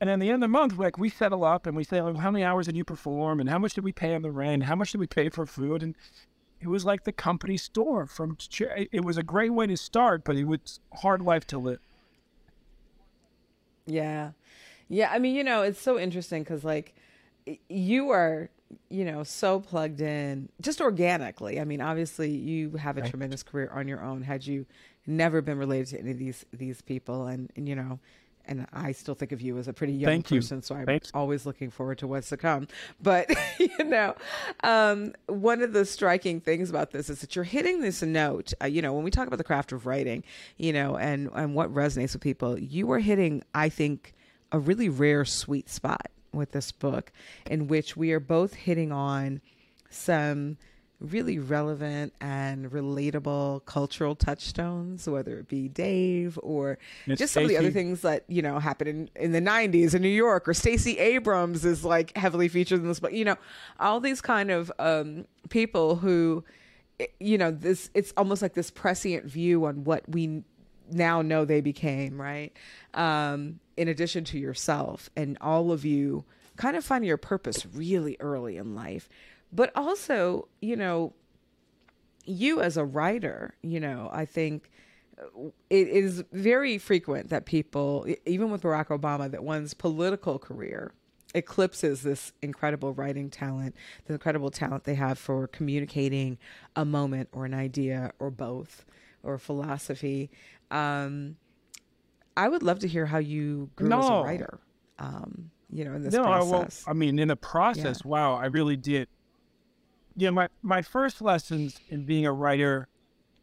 and at the end of the month, like we settle up and we say, like, how many hours did you perform, and how much did we pay on the rent, how much did we pay for food, and it was like the company store from. It was a great way to start, but it was hard life to live. Yeah. Yeah. I mean, you know, it's so interesting because, like, you are, you know, so plugged in just organically. I mean, obviously, you have a tremendous career on your own. Had you never been related to any of these these people, and, and you know, and I still think of you as a pretty young Thank you. person, so I'm Thanks. always looking forward to what's to come. But <laughs> you know, um, one of the striking things about this is that you're hitting this note. Uh, you know, when we talk about the craft of writing, you know, and and what resonates with people, you are hitting, I think, a really rare sweet spot with this book, in which we are both hitting on some really relevant and relatable cultural touchstones, whether it be Dave or just some of the other things that you know happened in, in the 90s in new york or stacey abrams is like heavily featured in this book. You know all these kind of um, people who you know this it's almost like this prescient view on what we now know they became right um, in addition to yourself and all of you kind of finding your purpose really early in life but also you know you as a writer, you know, I think uh, it is very frequent that people, even with Barack Obama, that one's political career eclipses this incredible writing talent, the incredible talent they have for communicating a moment or an idea or both or philosophy. Um, I would love to hear how you grew as a writer. Um, you know, in this no, I, well. I mean, in the process, wow, I really did. Yeah, my my first lessons in being a writer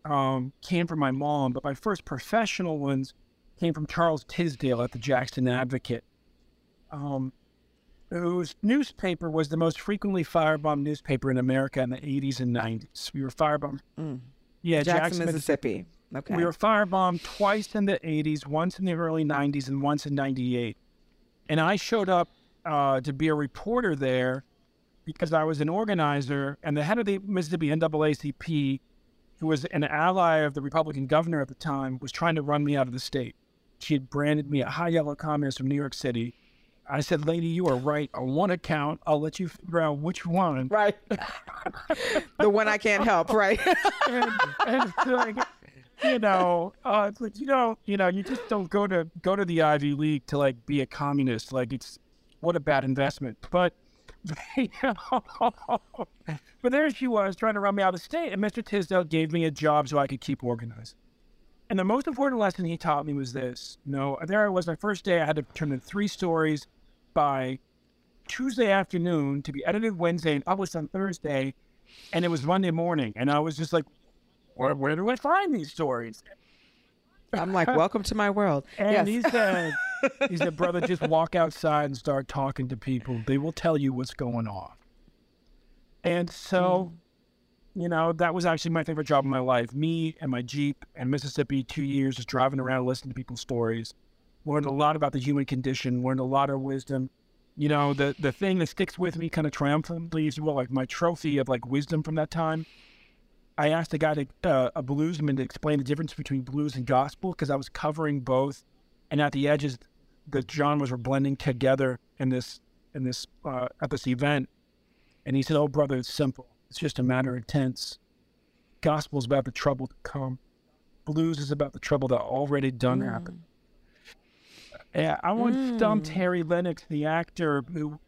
um, came from my mom, but my first professional ones came from Charles Tisdale at the Jackson Advocate, um, whose newspaper was the most frequently firebombed newspaper in America in the 80s and 90s. We were firebombed. Yeah, Jackson, Mississippi. Okay. we were firebombed twice in the 80s, once in the early 90s, and once in 98. And I showed up uh, to be a reporter there because I was an organizer, and the head of the Mississippi NAACP, who was an ally of the Republican governor at the time, was trying to run me out of the state. She had branded me a high yellow communist from New York City. I said, Lady, you are right on one account. I'll let you figure out which one. right. <laughs> the one I can't help, right? and, and like, you know, uh, it's like you know, you know, you just don't go to go to the Ivy League to like be a communist. Like it's what a bad investment. But you <laughs> know, but there she was trying to run me out of state, and Mr. Tisdale gave me a job so I could keep organized. And the most important lesson he taught me was this: no, there I was my first day. I had to turn in three stories by Tuesday afternoon to be edited Wednesday and published on Thursday, and it was Monday morning, and I was just like, where, where do I find these stories? I'm like, <laughs> welcome to my world. And yes. he said, he said, brother, just walk outside and start talking to people. They will tell you what's going on. And so, mm. you know, that was actually my favorite job in my life. Me and my Jeep and Mississippi, two years just driving around listening to people's stories. learned a lot about the human condition, learned a lot of wisdom. You know, the the thing that sticks with me kind of triumphantly is well, like my trophy of like wisdom from that time. I asked a guy to uh, a bluesman to explain the difference between blues and gospel because I was covering both, and at the edges, the genres were blending together in this in this uh, at this event. And he said, "Oh, brother, it's simple. It's just a matter of tense. Gospel is about the trouble to come. Blues is about the trouble that already done mm. happened." Yeah, I once mm. stumped Harry Lennix, the actor who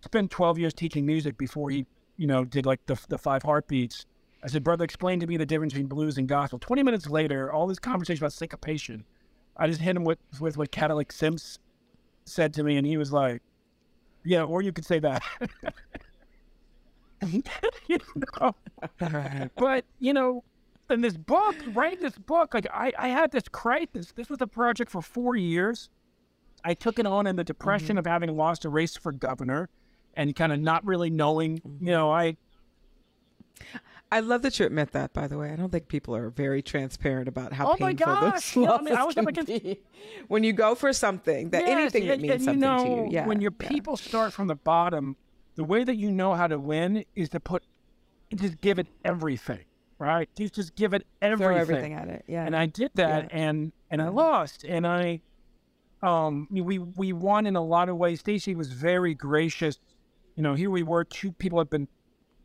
spent 12 years teaching music before he, you know, did like the the five heartbeats. I said, brother, explain to me the difference between blues and gospel. 20 minutes later, all this conversation about syncopation, I just hit him with, with what Cadillac Sims said to me, and he was like, yeah, or you could say that. <laughs> you know? <laughs> But, you know, in this book, writing this book, like I, I had this crisis. This was a project for four years. I took it on in the depression mm-hmm. of having lost a race for governor and kind of not really knowing, mm-hmm. you know, I I love that you admit that. By the way, I don't think people are very transparent about how oh painful gosh, this yeah, I mean, I was can be. When you go for something, that yes, anything that means something you know, to you, yeah. When your yeah. people start from the bottom, the way that you know how to win is to put, just give it everything, right? You just give it everything. Throw everything at it, yeah. And I did that, yeah. and and I lost, and I, um, we we won in a lot of ways. Stacey was very gracious. You know, here we were, two people have been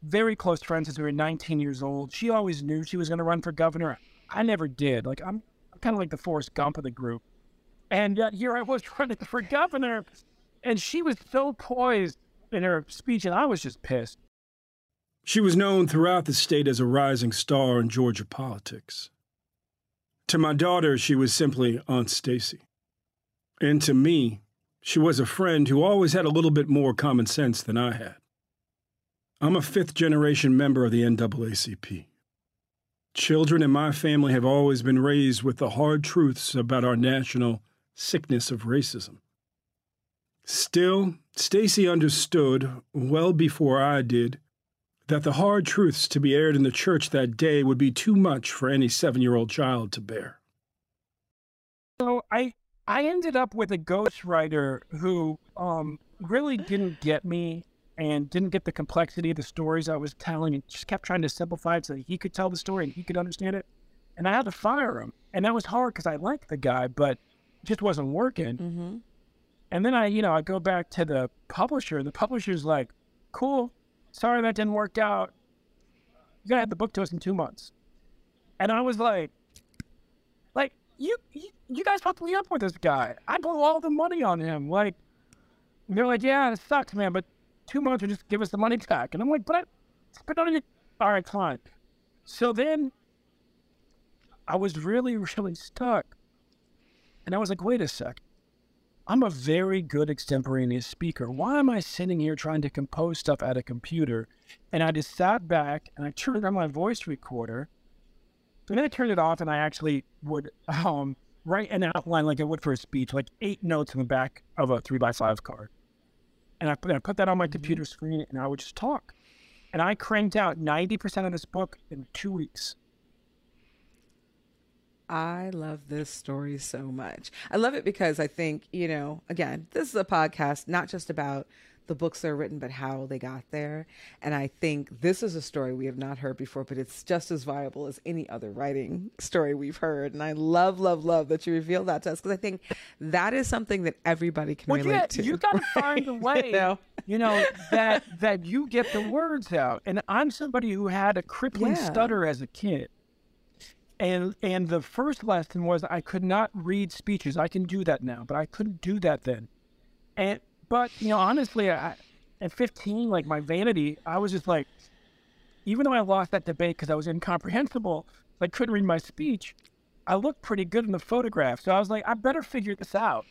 very close friends since we were 19 years old. She always knew she was going to run for governor. I never did. Like I'm, I'm kind of like the Forrest Gump of the group. And yet here I was <laughs> running for governor, and she was so poised in her speech, and I was just pissed. She was known throughout the state as a rising star in Georgia politics. To my daughter, she was simply Aunt Stacey. And to me, she was a friend who always had a little bit more common sense than I had. I'm a fifth generation member of the NAACP. Children in my family have always been raised with the hard truths about our national sickness of racism. Still, Stacey understood, well before I did, that the hard truths to be aired in the church that day would be too much for any seven year old child to bear. So I I ended up with a ghostwriter who um, really didn't get me and didn't get the complexity of the stories I was telling and just kept trying to simplify it so he could tell the story and he could understand it. And I had to fire him. And that was hard because I liked the guy, but it just wasn't working. Mm-hmm. And then I, you know, I go back to the publisher, and the publisher's like, cool, sorry that didn't work out. You gotta have the book to us in two months. And I was like, like, you, you, you guys fucked me up with this guy. I blew all the money on him. Like, they're like, yeah, it sucks, man, but two months or just give us the money back. And I'm like, but I spent on it. All right, fine. So then I was really, really stuck. And I was like, wait a sec. I'm a very good extemporaneous speaker. Why am I sitting here trying to compose stuff at a computer? And I just sat back and I turned on my voice recorder. And then I turned it off and I actually would um, write an outline like I would for a speech, like eight notes in the back of a three by five card and I put, I put that on my mm-hmm. computer screen and I would just talk. And I cranked out 90% of this book in two weeks. I love this story so much. I love it because I think, you know, again, this is a podcast not just about the books that are written, but how they got there. And I think this is a story we have not heard before, but it's just as viable as any other writing story we've heard. And I love, love, love that you reveal that to us because I think that is something that everybody can well, relate yeah, to. You got to <laughs> find a way, you, know? you know, that that you get the words out. And I'm somebody who had a crippling yeah. stutter as a kid. And and the first lesson was I could not read speeches. I can do that now, but I couldn't do that then. And but you know, honestly, I, at 15, like my vanity, I was just like, even though I lost that debate because I was incomprehensible, I couldn't read my speech. I looked pretty good in the photograph, so I was like, I better figure this out.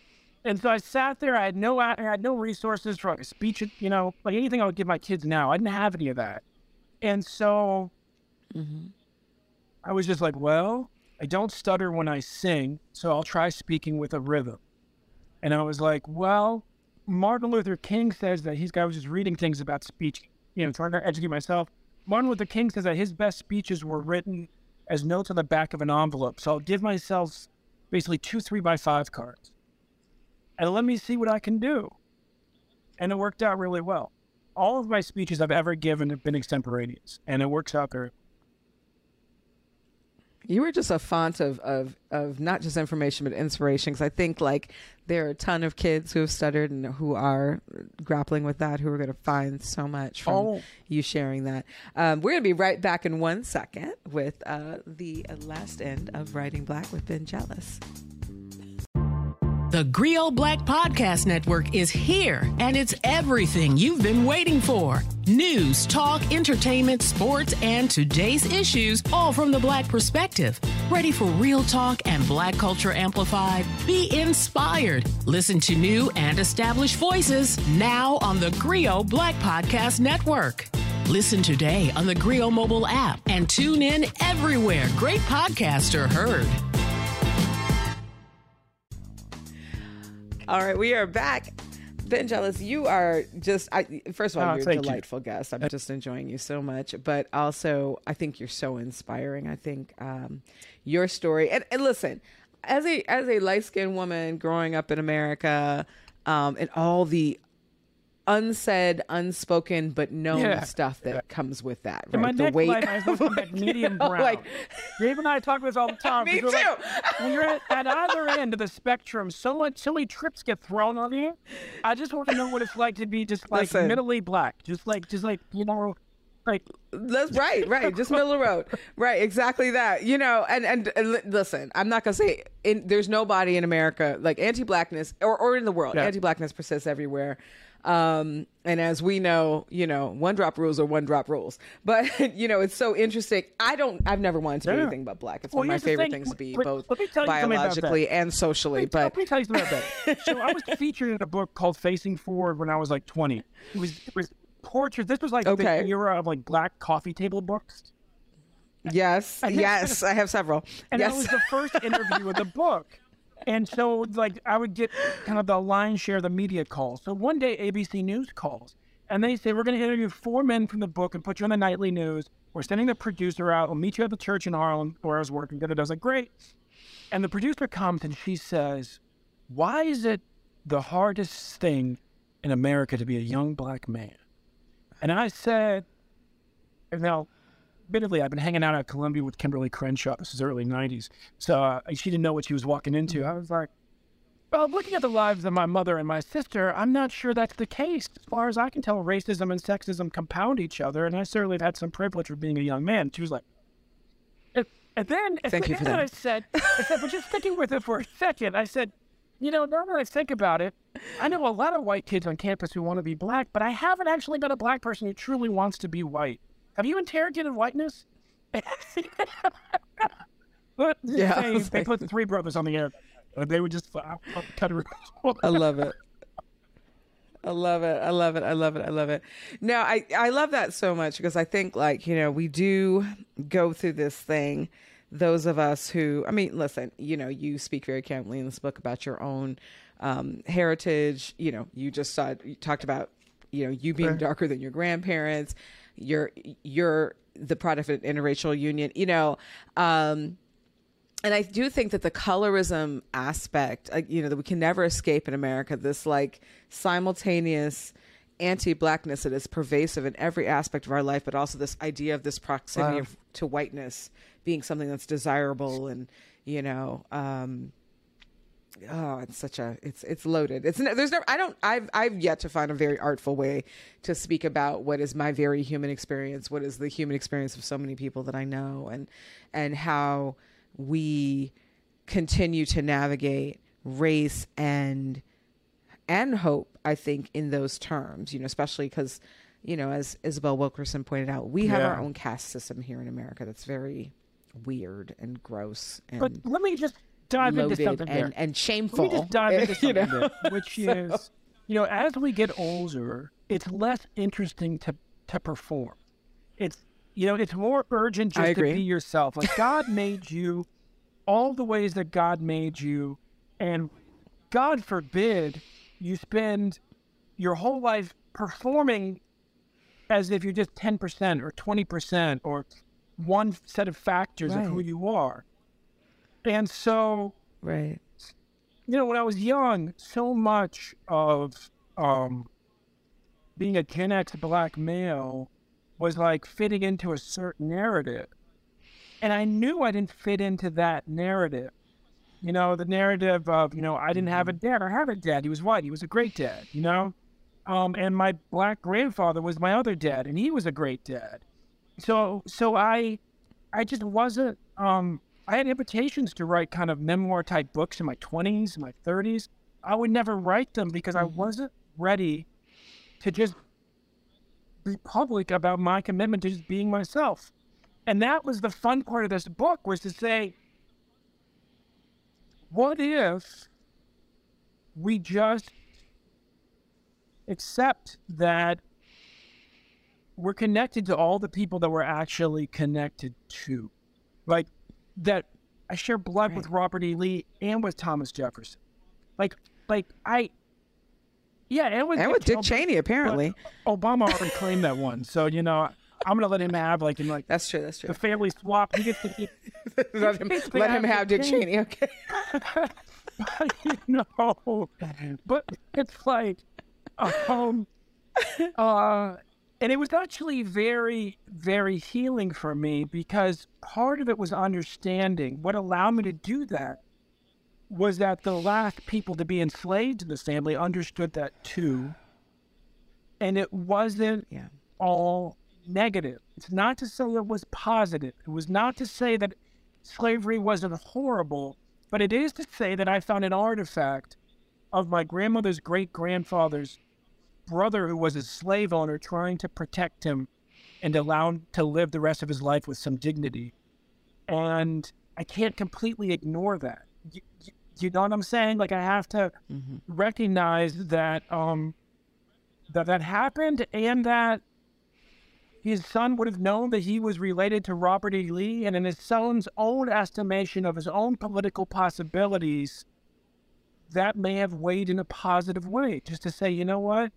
And so I sat there. I had no, I had no resources for like a speech. You know, like anything I would give my kids now. I didn't have any of that. And so mm-hmm. I was just like, well, I don't stutter when I sing, so I'll try speaking with a rhythm. And I was like, well, Martin Luther King says that he's. I was just reading things about speech, you know, trying to educate myself. Martin Luther King says that his best speeches were written as notes on the back of an envelope. So I'll give myself basically two three by five cards, and let me see what I can do. And it worked out really well. All of my speeches I've ever given have been extemporaneous, and it works out very you were just a font of, of, of not just information but inspiration because I think like there are a ton of kids who have stuttered and who are grappling with that who are going to find so much from oh. you sharing that. Um, we're going to be right back in one second with uh, the last end of Writing Black with Ben Jealous. The Grio Black Podcast Network is here, and it's everything you've been waiting for news, talk, entertainment, sports, and today's issues, all from the Black perspective. Ready for real talk and Black culture amplified? Be inspired. Listen to new and established voices now on the Grio Black Podcast Network. Listen today on the Grio mobile app and tune in everywhere great podcasts are heard. All right, we are back. Ben Jealous, you are just, I, first of all, oh, you're a delightful you. guest. I'm just enjoying you so much. But also, I think you're so inspiring. I think um, your story, and, and listen, as a as a light skinned woman growing up in America, um, and all the unsaid, unspoken, but known yeah. stuff that yeah. comes with that. Right? my the weight I was like, medium <laughs> brown. like, Dave and I talk about this all the <laughs> time. Me too. Like, when you're at, <laughs> at, either end of the spectrum, so much so many trips get thrown on you. I just want to know what it's like to be just like Listen. middle black, just like just like you know. Like that's right, right. Just middle of the road, right? Exactly that. You know, and, and and, listen, I'm not gonna say in, there's nobody in America like anti-blackness or or in the world. Yeah. Anti-blackness persists everywhere. Um, and as we know, you know, one drop rules are one drop rules. But <laughs> you know, it's so interesting. I don't. I've never wanted to be yeah. anything but black. It's well, one of my favorite things to be, both biologically and socially. Let but let me tell you something about that. <laughs> so I was featured in a book called Facing Forward when I was like 20. It was, it was portraits. This was like okay. the era of like black coffee table books. Yes, yes, I have several. And yes. that was the first interview of the <laughs> book and so like I would get kind of the lion's share of the media calls. So one day ABC News calls and they say we're going to interview four men from the book and put you on the nightly news. We're sending the producer out. We'll meet you at the church in Harlem where I was working. Da, da, was like, great. And the producer comes and she says, "Why is it the hardest thing in America to be a young black man?" And I said, "Now, admittedly, I've been hanging out at Columbia with Kimberlé Crenshaw. This is early 90s. So uh, she didn't know what she was walking into. I was like, well, looking at the lives of my mother and my sister, I'm not sure that's the case. As far as I can tell, racism and sexism compound each other, and I certainly have had some privilege of being a young man. She was like, and then Thank you the end, I said, I said, but just sticking with it for a second, I said, you know, now that I think about it, I know a lot of white kids on campus who want to be black, but I haven't actually met a black person who truly wants to be white. Have you interrogated whiteness? <laughs> but yeah, they, they put the three brothers on the air. They would just uh, cut it. I love it. I love it. I love it. I love it. I love it. Now, I, I love that so much because I think, like, you know, we do go through this thing. Those of us who, I mean, listen, you know, you speak very candidly in this book about your own um, heritage. You know, you just saw, you talked about, you know, you being darker than your grandparents you're you're the product of an interracial union, you know. Um, and I do think that the colorism aspect, uh, you know, that we can never escape in America, this like simultaneous anti-blackness that is pervasive in every aspect of our life, but also this idea of this proximity wow. of, to whiteness being something that's desirable and, you know, um, oh it's such a it's it's loaded it's there's no i don't i've i've yet to find a very artful way to speak about what is my very human experience what is the human experience of so many people that i know and and how we continue to navigate race and and hope i think in those terms you know especially because you know as isabel wilkerson pointed out we have yeah. our own caste system here in america that's very weird and gross and but let me just dive into something and, and shameful. Let me just dive <laughs> into something you know? there, which <laughs> so. is, you know, as we get older, it's less interesting to to perform. It's you know, it's more urgent just to be yourself. Like God <laughs> made you all the ways that God made you, and God forbid you spend your whole life performing as if you're just 10% or 20% or one set of factors right. of who you are. And so, right. you know, when I was young, so much of um, being a Gen X black male was like fitting into a certain narrative. And I knew I didn't fit into that narrative. You know, the narrative of, you know, I didn't have a dad. I have a dad. He was white. He was a great dad, you know? Um, and my black grandfather was my other dad, and he was a great dad. So, so I, I just wasn't, um, I had invitations to write kind of memoir type books in my 20s, my 30s. I would never write them because I mm-hmm. wasn't ready to just be public about my commitment to just being myself. And that was the fun part of this book was to say, what if we just accept that we're connected to all the people that we're actually connected to? Like that I share blood right. with Robert E. Lee and with Thomas Jefferson. Like like I yeah, and with, and with Dick Cheney apparently. Obama already claimed that one. So, you know, I'm gonna let him have like in like that's true. That's true. The family swap. He gets to keep. <laughs> let him, let him have Dick Cheney. Okay. <laughs> but, you know, but it's like, um, uh, and it was actually very, very healing for me because part of it was understanding. What allowed me to do that was that the last people to be enslaved in this family understood that too. And it wasn't yeah. all negative. It's not to say it was positive. It was not to say that slavery wasn't horrible, but it is to say that I found an artifact of my grandmother's great grandfather's brother who was a slave owner trying to protect him and allow him to live the rest of his life with some dignity. And I can't completely ignore that. You, you, you know what I'm saying? Like I have to mm-hmm. recognize that um, that that happened and that his son would have known that he was related to Robert E. Lee, and in his son's own estimation of his own political possibilities, that may have weighed in a positive way. Just to say, you know what?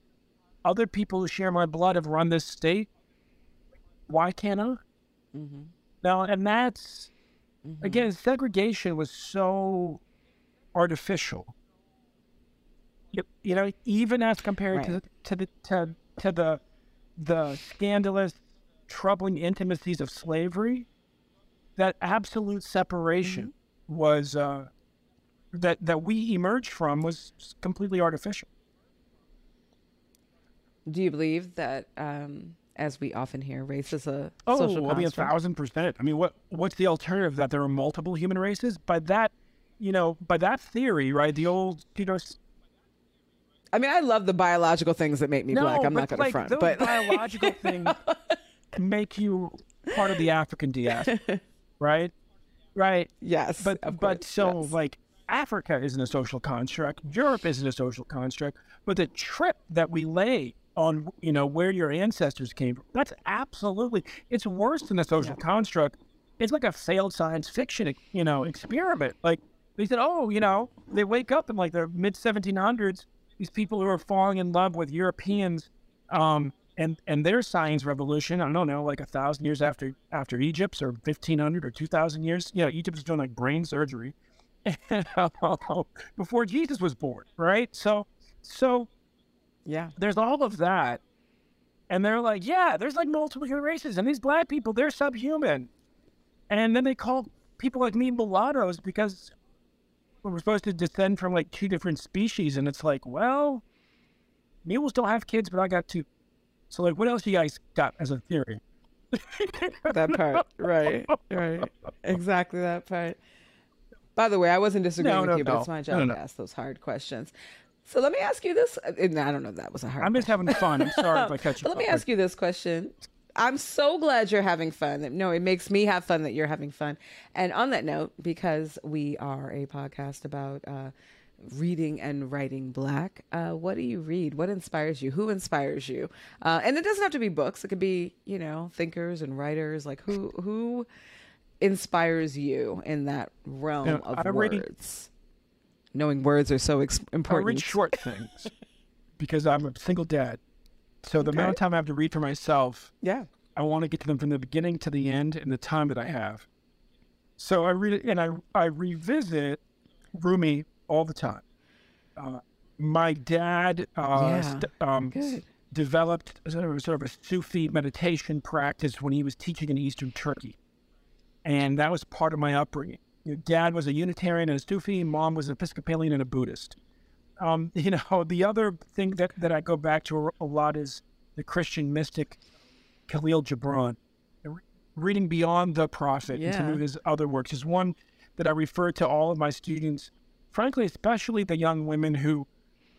Other people who share my blood have run this state. Why can't I? Mm-hmm. Now, and that's, mm-hmm. again, segregation was so artificial. You, you know, even as compared right. to, to the to, to the the scandalous, troubling intimacies of slavery, that absolute separation mm-hmm. was uh, that that we emerged from was completely artificial. Do you believe that, um, as we often hear, race is a oh, social I mean, a thousand percent. I mean, what what's the alternative? That there are multiple human races? By that, you know, by that theory, right? The old, you know, I mean, I love the biological things that make me no, black. I'm not going like, to front, those but <laughs> biological things make you part of the African diaspora, <laughs> right? Right. Yes. But but course, so yes. like Africa isn't a social construct. Europe isn't a social construct. But the trip that we lay on, you know, where your ancestors came from, that's absolutely it's worse than a social yeah. construct. It's like a failed science fiction, you know, experiment. Like they said, oh, you know, they wake up in like the mid 1700s these people who are falling in love with Europeans um, and and their science revolution. I don't know, like a thousand years after after Egypt's or fifteen hundred or two thousand years. You know, Egypt was doing like brain surgery <laughs> <laughs> before Jesus was born, right? So, so yeah, there's all of that, and they're like, yeah, there's like multiple races, and these black people, they're subhuman, and then they call people like me mulattoes because we're supposed to descend from like two different species, and it's like, well, mules don't have kids, but I got two. So like, what else you guys got as a theory? <laughs> that part, right, right, exactly that part. By the way, I wasn't disagreeing no, with no, you, no. but it's my job to ask those hard questions. So let me ask you this. I don't know if that was a hard. I'm just question. having fun. I'm sorry if I <laughs> cut you. let me ask you this question: I'm so glad you're having fun. No, it makes me have fun that you're having fun. And on that note, because we are a podcast about uh, reading and writing black, uh, what do you read? What inspires you? Who inspires you? Uh, and it doesn't have to be books. It could be, you know, thinkers and writers. Like who who inspires you in that realm of I words? Reading, Knowing words are so important. I read short things <laughs> because I'm a single dad. So the okay. amount of time I have to read for myself, yeah, I want to get to them from the beginning to the end in the time that I have. So I read it and I I revisit Rumi all the time. Uh, my dad uh, Yeah, st- um, developed sort of, sort of a Sufi meditation practice when he was teaching in Eastern Turkey. And that was part of my upbringing. Your dad was a Unitarian and a Sufi, mom was an Episcopalian and a Buddhist. Um, <laughs> you know, the other thing that, that I go back to a lot is the Christian mystic Kahlil Gibran. Reading Beyond the Prophet and some Yeah. of his other works is one that I refer to all of my students, frankly, especially the young women who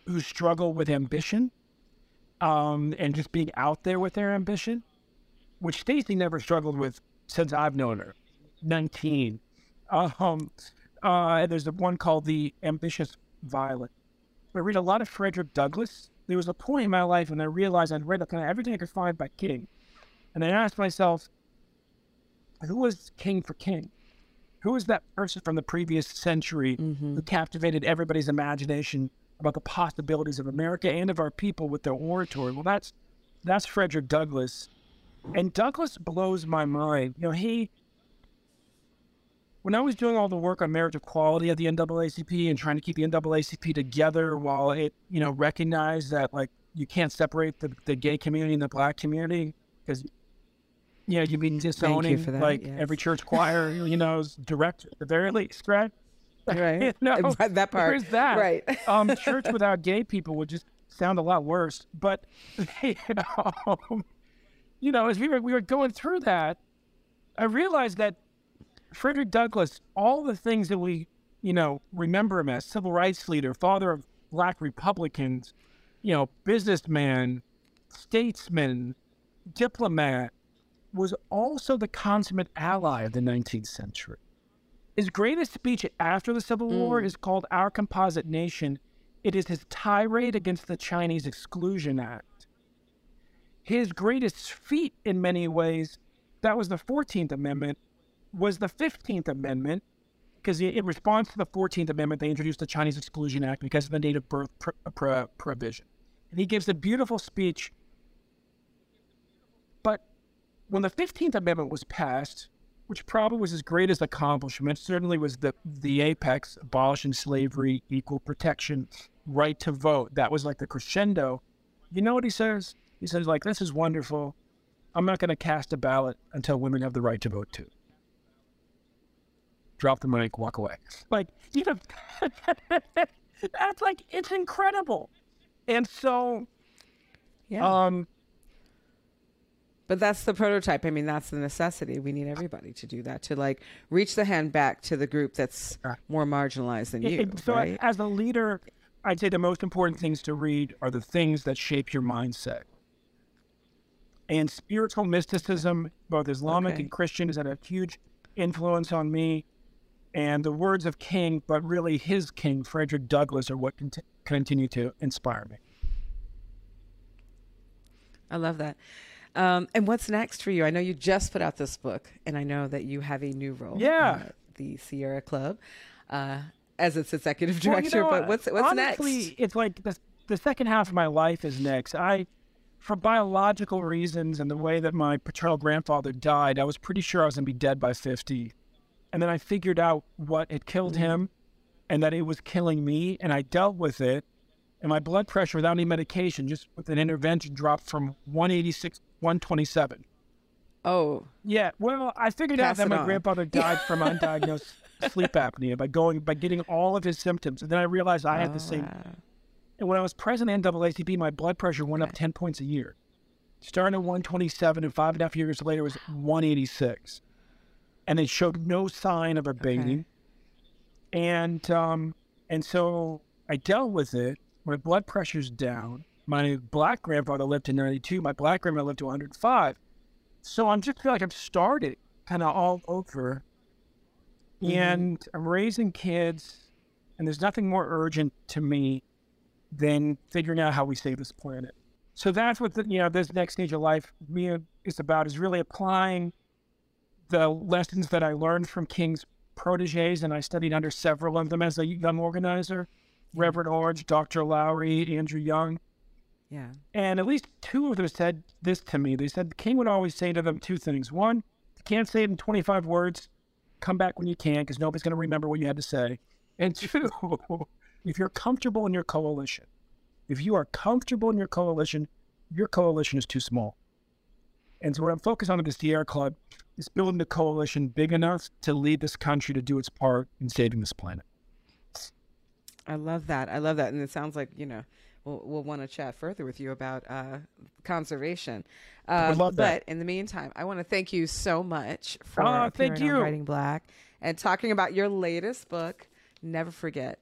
who struggle with ambition um, and just being out there with their ambition, which Stacey never struggled with since I've known her, 19. Um, uh, there's a one called The Ambitious Violet. I read a lot of Frederick Douglass. There was a point in my life when I realized I'd read kind of everything I could find by King. And I asked myself, who was King for King? Who was that person from the previous century who captivated everybody's imagination about the possibilities of America and of our people with their oratory? Well, that's that's Frederick Douglass, and Douglass blows my mind. You know, he when I was doing all the work on marriage equality at the NAACP and trying to keep the NAACP together while it, you know, recognized that like you can't separate the, the gay community and the black community because you know, you've been disowning for that, like yes. every church <laughs> choir, you know, director at the very least, right? <laughs> Right. You know, <laughs> that part. There's that. Right. um, church without gay people would just sound a lot worse. But you know, you know, as we were we were going through that, I realized that Frederick Douglass, all the things that we, you know, remember him as civil rights leader, father of black Republicans, you know, businessman, statesman, diplomat, was also the consummate ally of the 19th century. His greatest speech after the Civil War mm. is called Our Composite Nation. It is his tirade against the Chinese Exclusion Act. His greatest feat, in many ways, that was the 14th Amendment, was the 15th Amendment, because in response to the 14th Amendment, they introduced the Chinese Exclusion Act because of the native birth pro- pro- prohibition. And he gives a beautiful speech. But when the 15th Amendment was passed, which probably was his greatest accomplishment, certainly was the, the apex, abolishing slavery, equal protection, right to vote. That was like the crescendo. You know what he says? He says, like, this is wonderful. I'm not going to cast a ballot until women have the right to vote too. Drop the mic, walk away. Like, you know, <laughs> that's like, it's incredible. And so, Yeah. um, But that's the prototype. I mean, that's the necessity. We need everybody to do that to like reach the hand back to the group that's more marginalized than It- you. it- so right? as a leader, I'd say the most important things to read are the things that shape your mindset. And spiritual mysticism, both Islamic Okay. and Christian, has had a huge influence on me. And the words of King, but really his King, Frederick Douglass, are what cont- continue to inspire me. I love that. Um, and what's next for you? I know you just put out this book, and I know that you have a new role. Yeah. at the Sierra Club, uh, as its executive Well, you director. know, but what's what's honestly, next? It's like the, the second half of my life is next. I, for biological reasons and the way that my paternal grandfather died, I was pretty sure I was going to be dead by 50. And then I figured out what had killed Mm-hmm. him and that it was killing me. And I dealt with it. And my blood pressure without any medication, just with an intervention, dropped from 186, 127. Oh, Yeah, well, I figured out that my on. grandfather <laughs> died from undiagnosed sleep apnea by going by getting all of his symptoms, and then I realized I had the Oh, same. wow. And when I was president NAACP, my blood pressure went up ten points a year, starting at 127, and five and a half years later was 186, and it showed no sign of abating. And um, and so I dealt with it. My blood pressure's down. My black grandfather lived to 92. My black grandmother lived to 105. So I'm just feel like I've started kind of all over. And I'm raising kids, and there's nothing more urgent to me than figuring out how we save this planet. So that's what the, you know this next stage of life me is about is really applying the lessons that I learned from King's proteges, and I studied under several of them as a young organizer, Reverend Orange, Dr. Lowery, Andrew Young. yeah. And at least two of them said this to me. They said the king would always say to them two things. One, you can't say it in 25 words. Come back when you can because nobody's going to remember what you had to say. And two, <laughs> if you're comfortable in your coalition, if you are comfortable in your coalition, your coalition is too small. And so what I'm focused on with this Sierra Club is building a coalition big enough to lead this country to do its part in saving this planet. I love that. I love that. And it sounds like, you know, we'll, we'll want to chat further with you about uh, conservation. Um, love that. But in the meantime, I want to thank you so much for appearing thank on. Writing Black and talking about your latest book, Never Forget,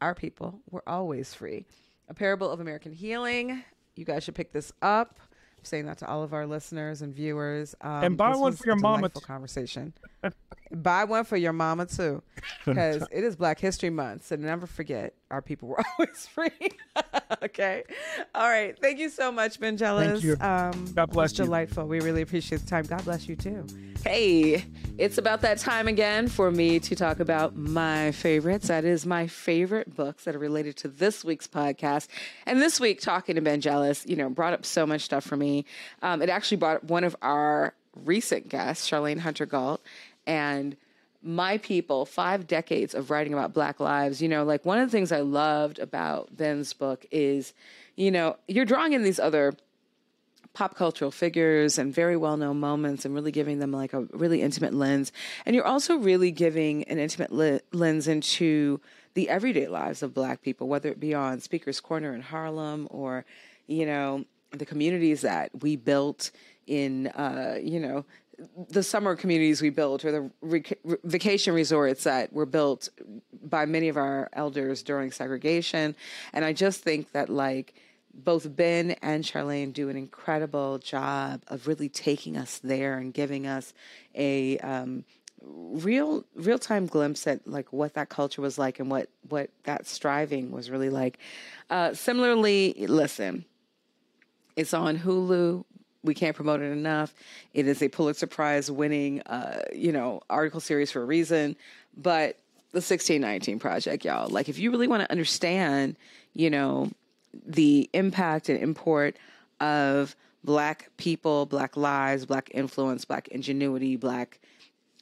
Our People Were Always Free, A Parable of American Healing. You guys should pick this up. Saying that to all of our listeners and viewers. Um, And buy one for your a mama, delightful conversation. <laughs> buy one for your mama too, <laughs> because it is Black History Month. So never forget, our people were <laughs> always free. <laughs> okay, all right. Thank you so much, Ben Jealous. you. Um, God bless you. Delightful. We really appreciate the time. God bless you too. Hey, it's about that time again for me to talk about my favorites. That is my favorite books that are related to this week's podcast. And this week, talking to Ben Jealous, you know, brought up so much stuff for me. Um, it actually brought up one of our recent guests, Charlayne Hunter Gault, and my people five decades of writing about black lives you know like one of the things i loved about ben's book is you know you're drawing in these other pop cultural figures and very well known moments and really giving them like a really intimate lens. And you're also really giving an intimate lens into the everyday lives of Black people, whether it be on Speaker's Corner in Harlem or, you know, the communities that we built in, uh, you know, the summer communities we built or the rec- vacation resorts that were built by many of our elders during segregation. And I just think that, like, both Ben and Charlayne do an incredible job of really taking us there and giving us a um, real real time glimpse at like what that culture was like and what what that striving was really like. Uh, similarly, listen, it's on Hulu. We can't promote it enough. It is a Pulitzer Prize winning, uh, you know, article series for a reason. But the 1619 Project, y'all, like if you really want to understand, you know, the impact and import of black people, black lives, black influence, black ingenuity, black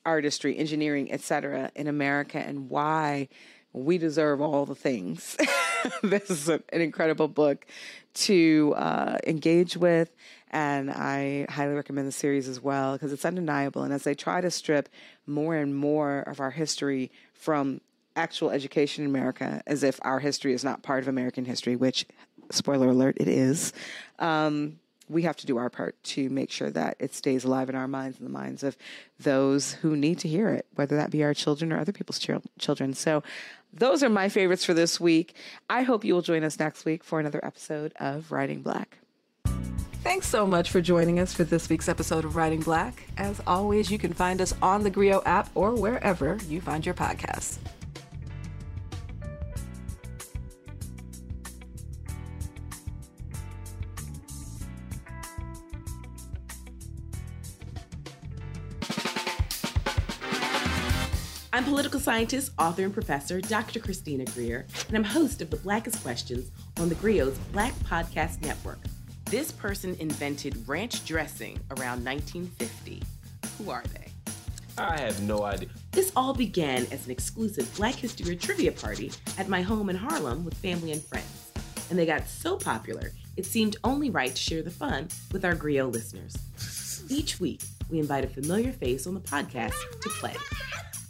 artistry, engineering, etc. in America and why we deserve all the things. <laughs> this is an incredible book to uh, engage with, and I highly recommend the series as well because it's undeniable. And as they try to strip more and more of our history from actual education in America, as if our history is not part of American history, which, spoiler alert, it is. Um, we have to do our part to make sure that it stays alive in our minds and the minds of those who need to hear it, whether that be our children or other people's chil- children. So, those are my favorites for this week. I hope you will join us next week for another episode of Writing Black. Thanks so much for joining us for this week's episode of Writing Black. As always, you can find us on the Grio app or wherever you find your podcasts. I'm political scientist, author, and professor Dr. Christina Greer, and I'm host of the Blackest Questions on the Grio's Black Podcast Network. This person invented ranch dressing around 1950. Who are they? I have no idea. This all began as an exclusive Black History trivia party at my home in Harlem with family and friends. And they got so popular, it seemed only right to share the fun with our Grio listeners. Each week, we invite a familiar face on the podcast to play.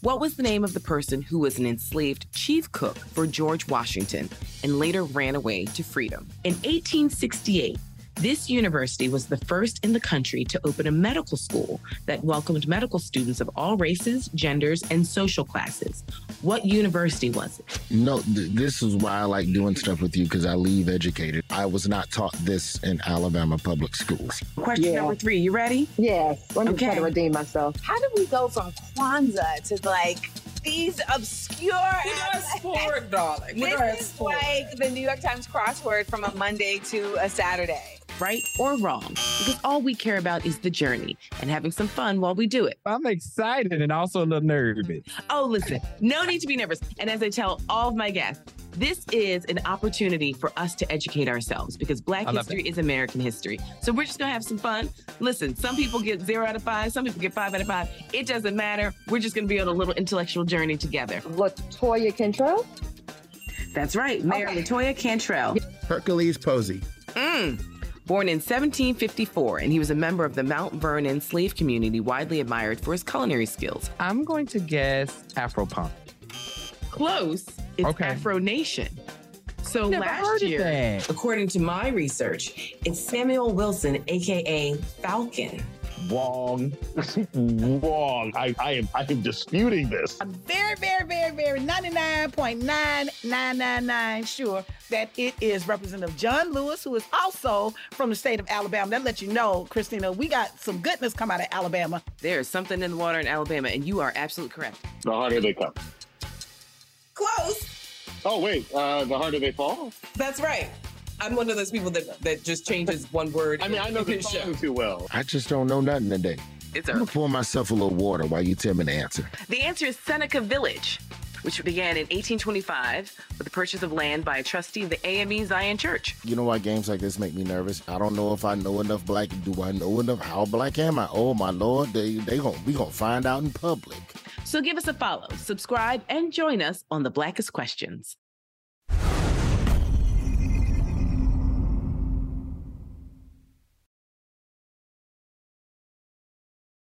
What was the name of the person who was an enslaved chief cook for George Washington and later ran away to freedom? In 1868, this university was the first in the country to open a medical school that welcomed medical students of all races, genders, and social classes. What university was it? No, th- this is why I like doing stuff with you because I leave educated. I was not taught this in Alabama public schools. Question Yeah. number three. You ready? Yes, let me try Okay. to redeem myself. How did we go from Kwanzaa to like these obscure? sport, darling. This is like the New York Times crossword from a Monday to a Saturday. Right or wrong? Because all we care about is the journey and having some fun while we do it. I'm excited and also a little nervous. Oh, listen, no need to be nervous. And as I tell all of my guests, this is an opportunity for us to educate ourselves because Black history is American history. So we're just gonna have some fun. Listen, some people get zero out of five, some people get five out of five. It doesn't matter. We're just gonna be on a little intellectual journey together. Latoya Cantrell. That's right, Mayor Okay. Latoya Cantrell. Hercules Posey. Mm. Born in 1754, and he was a member of the Mount Vernon slave community, widely admired for his culinary skills. I'm going to guess Afro Punk. Close. It's Okay. Afro Nation. So last year, according to my research, it's Samuel Wilson, aka Falcon. Wrong. <laughs> Wrong. I, I am I am disputing this. I'm very, very, very, very 99.9999 sure that it is Representative John Lewis, who is also from the state of Alabama. That lets you know, Christina, we got some goodness come out of Alabama. There's something in the water in Alabama, and you are absolutely correct. The harder they come. Close. Oh wait, uh, the harder they fall. That's right. I'm one of those people that, that just changes one word. I mean, I know the song too well. I just don't know nothing today. It's I'm gonna pour myself a little water while you tell me the answer. The answer is Seneca Village, which began in 1825 with the purchase of land by a trustee of the AME Zion Church. You know why games like this make me nervous? I don't know if I know enough black. Do I know enough? How black am I? Oh my lord, they they gon' we gonna find out in public. So give us a follow, subscribe, and join us on the Blackest Questions.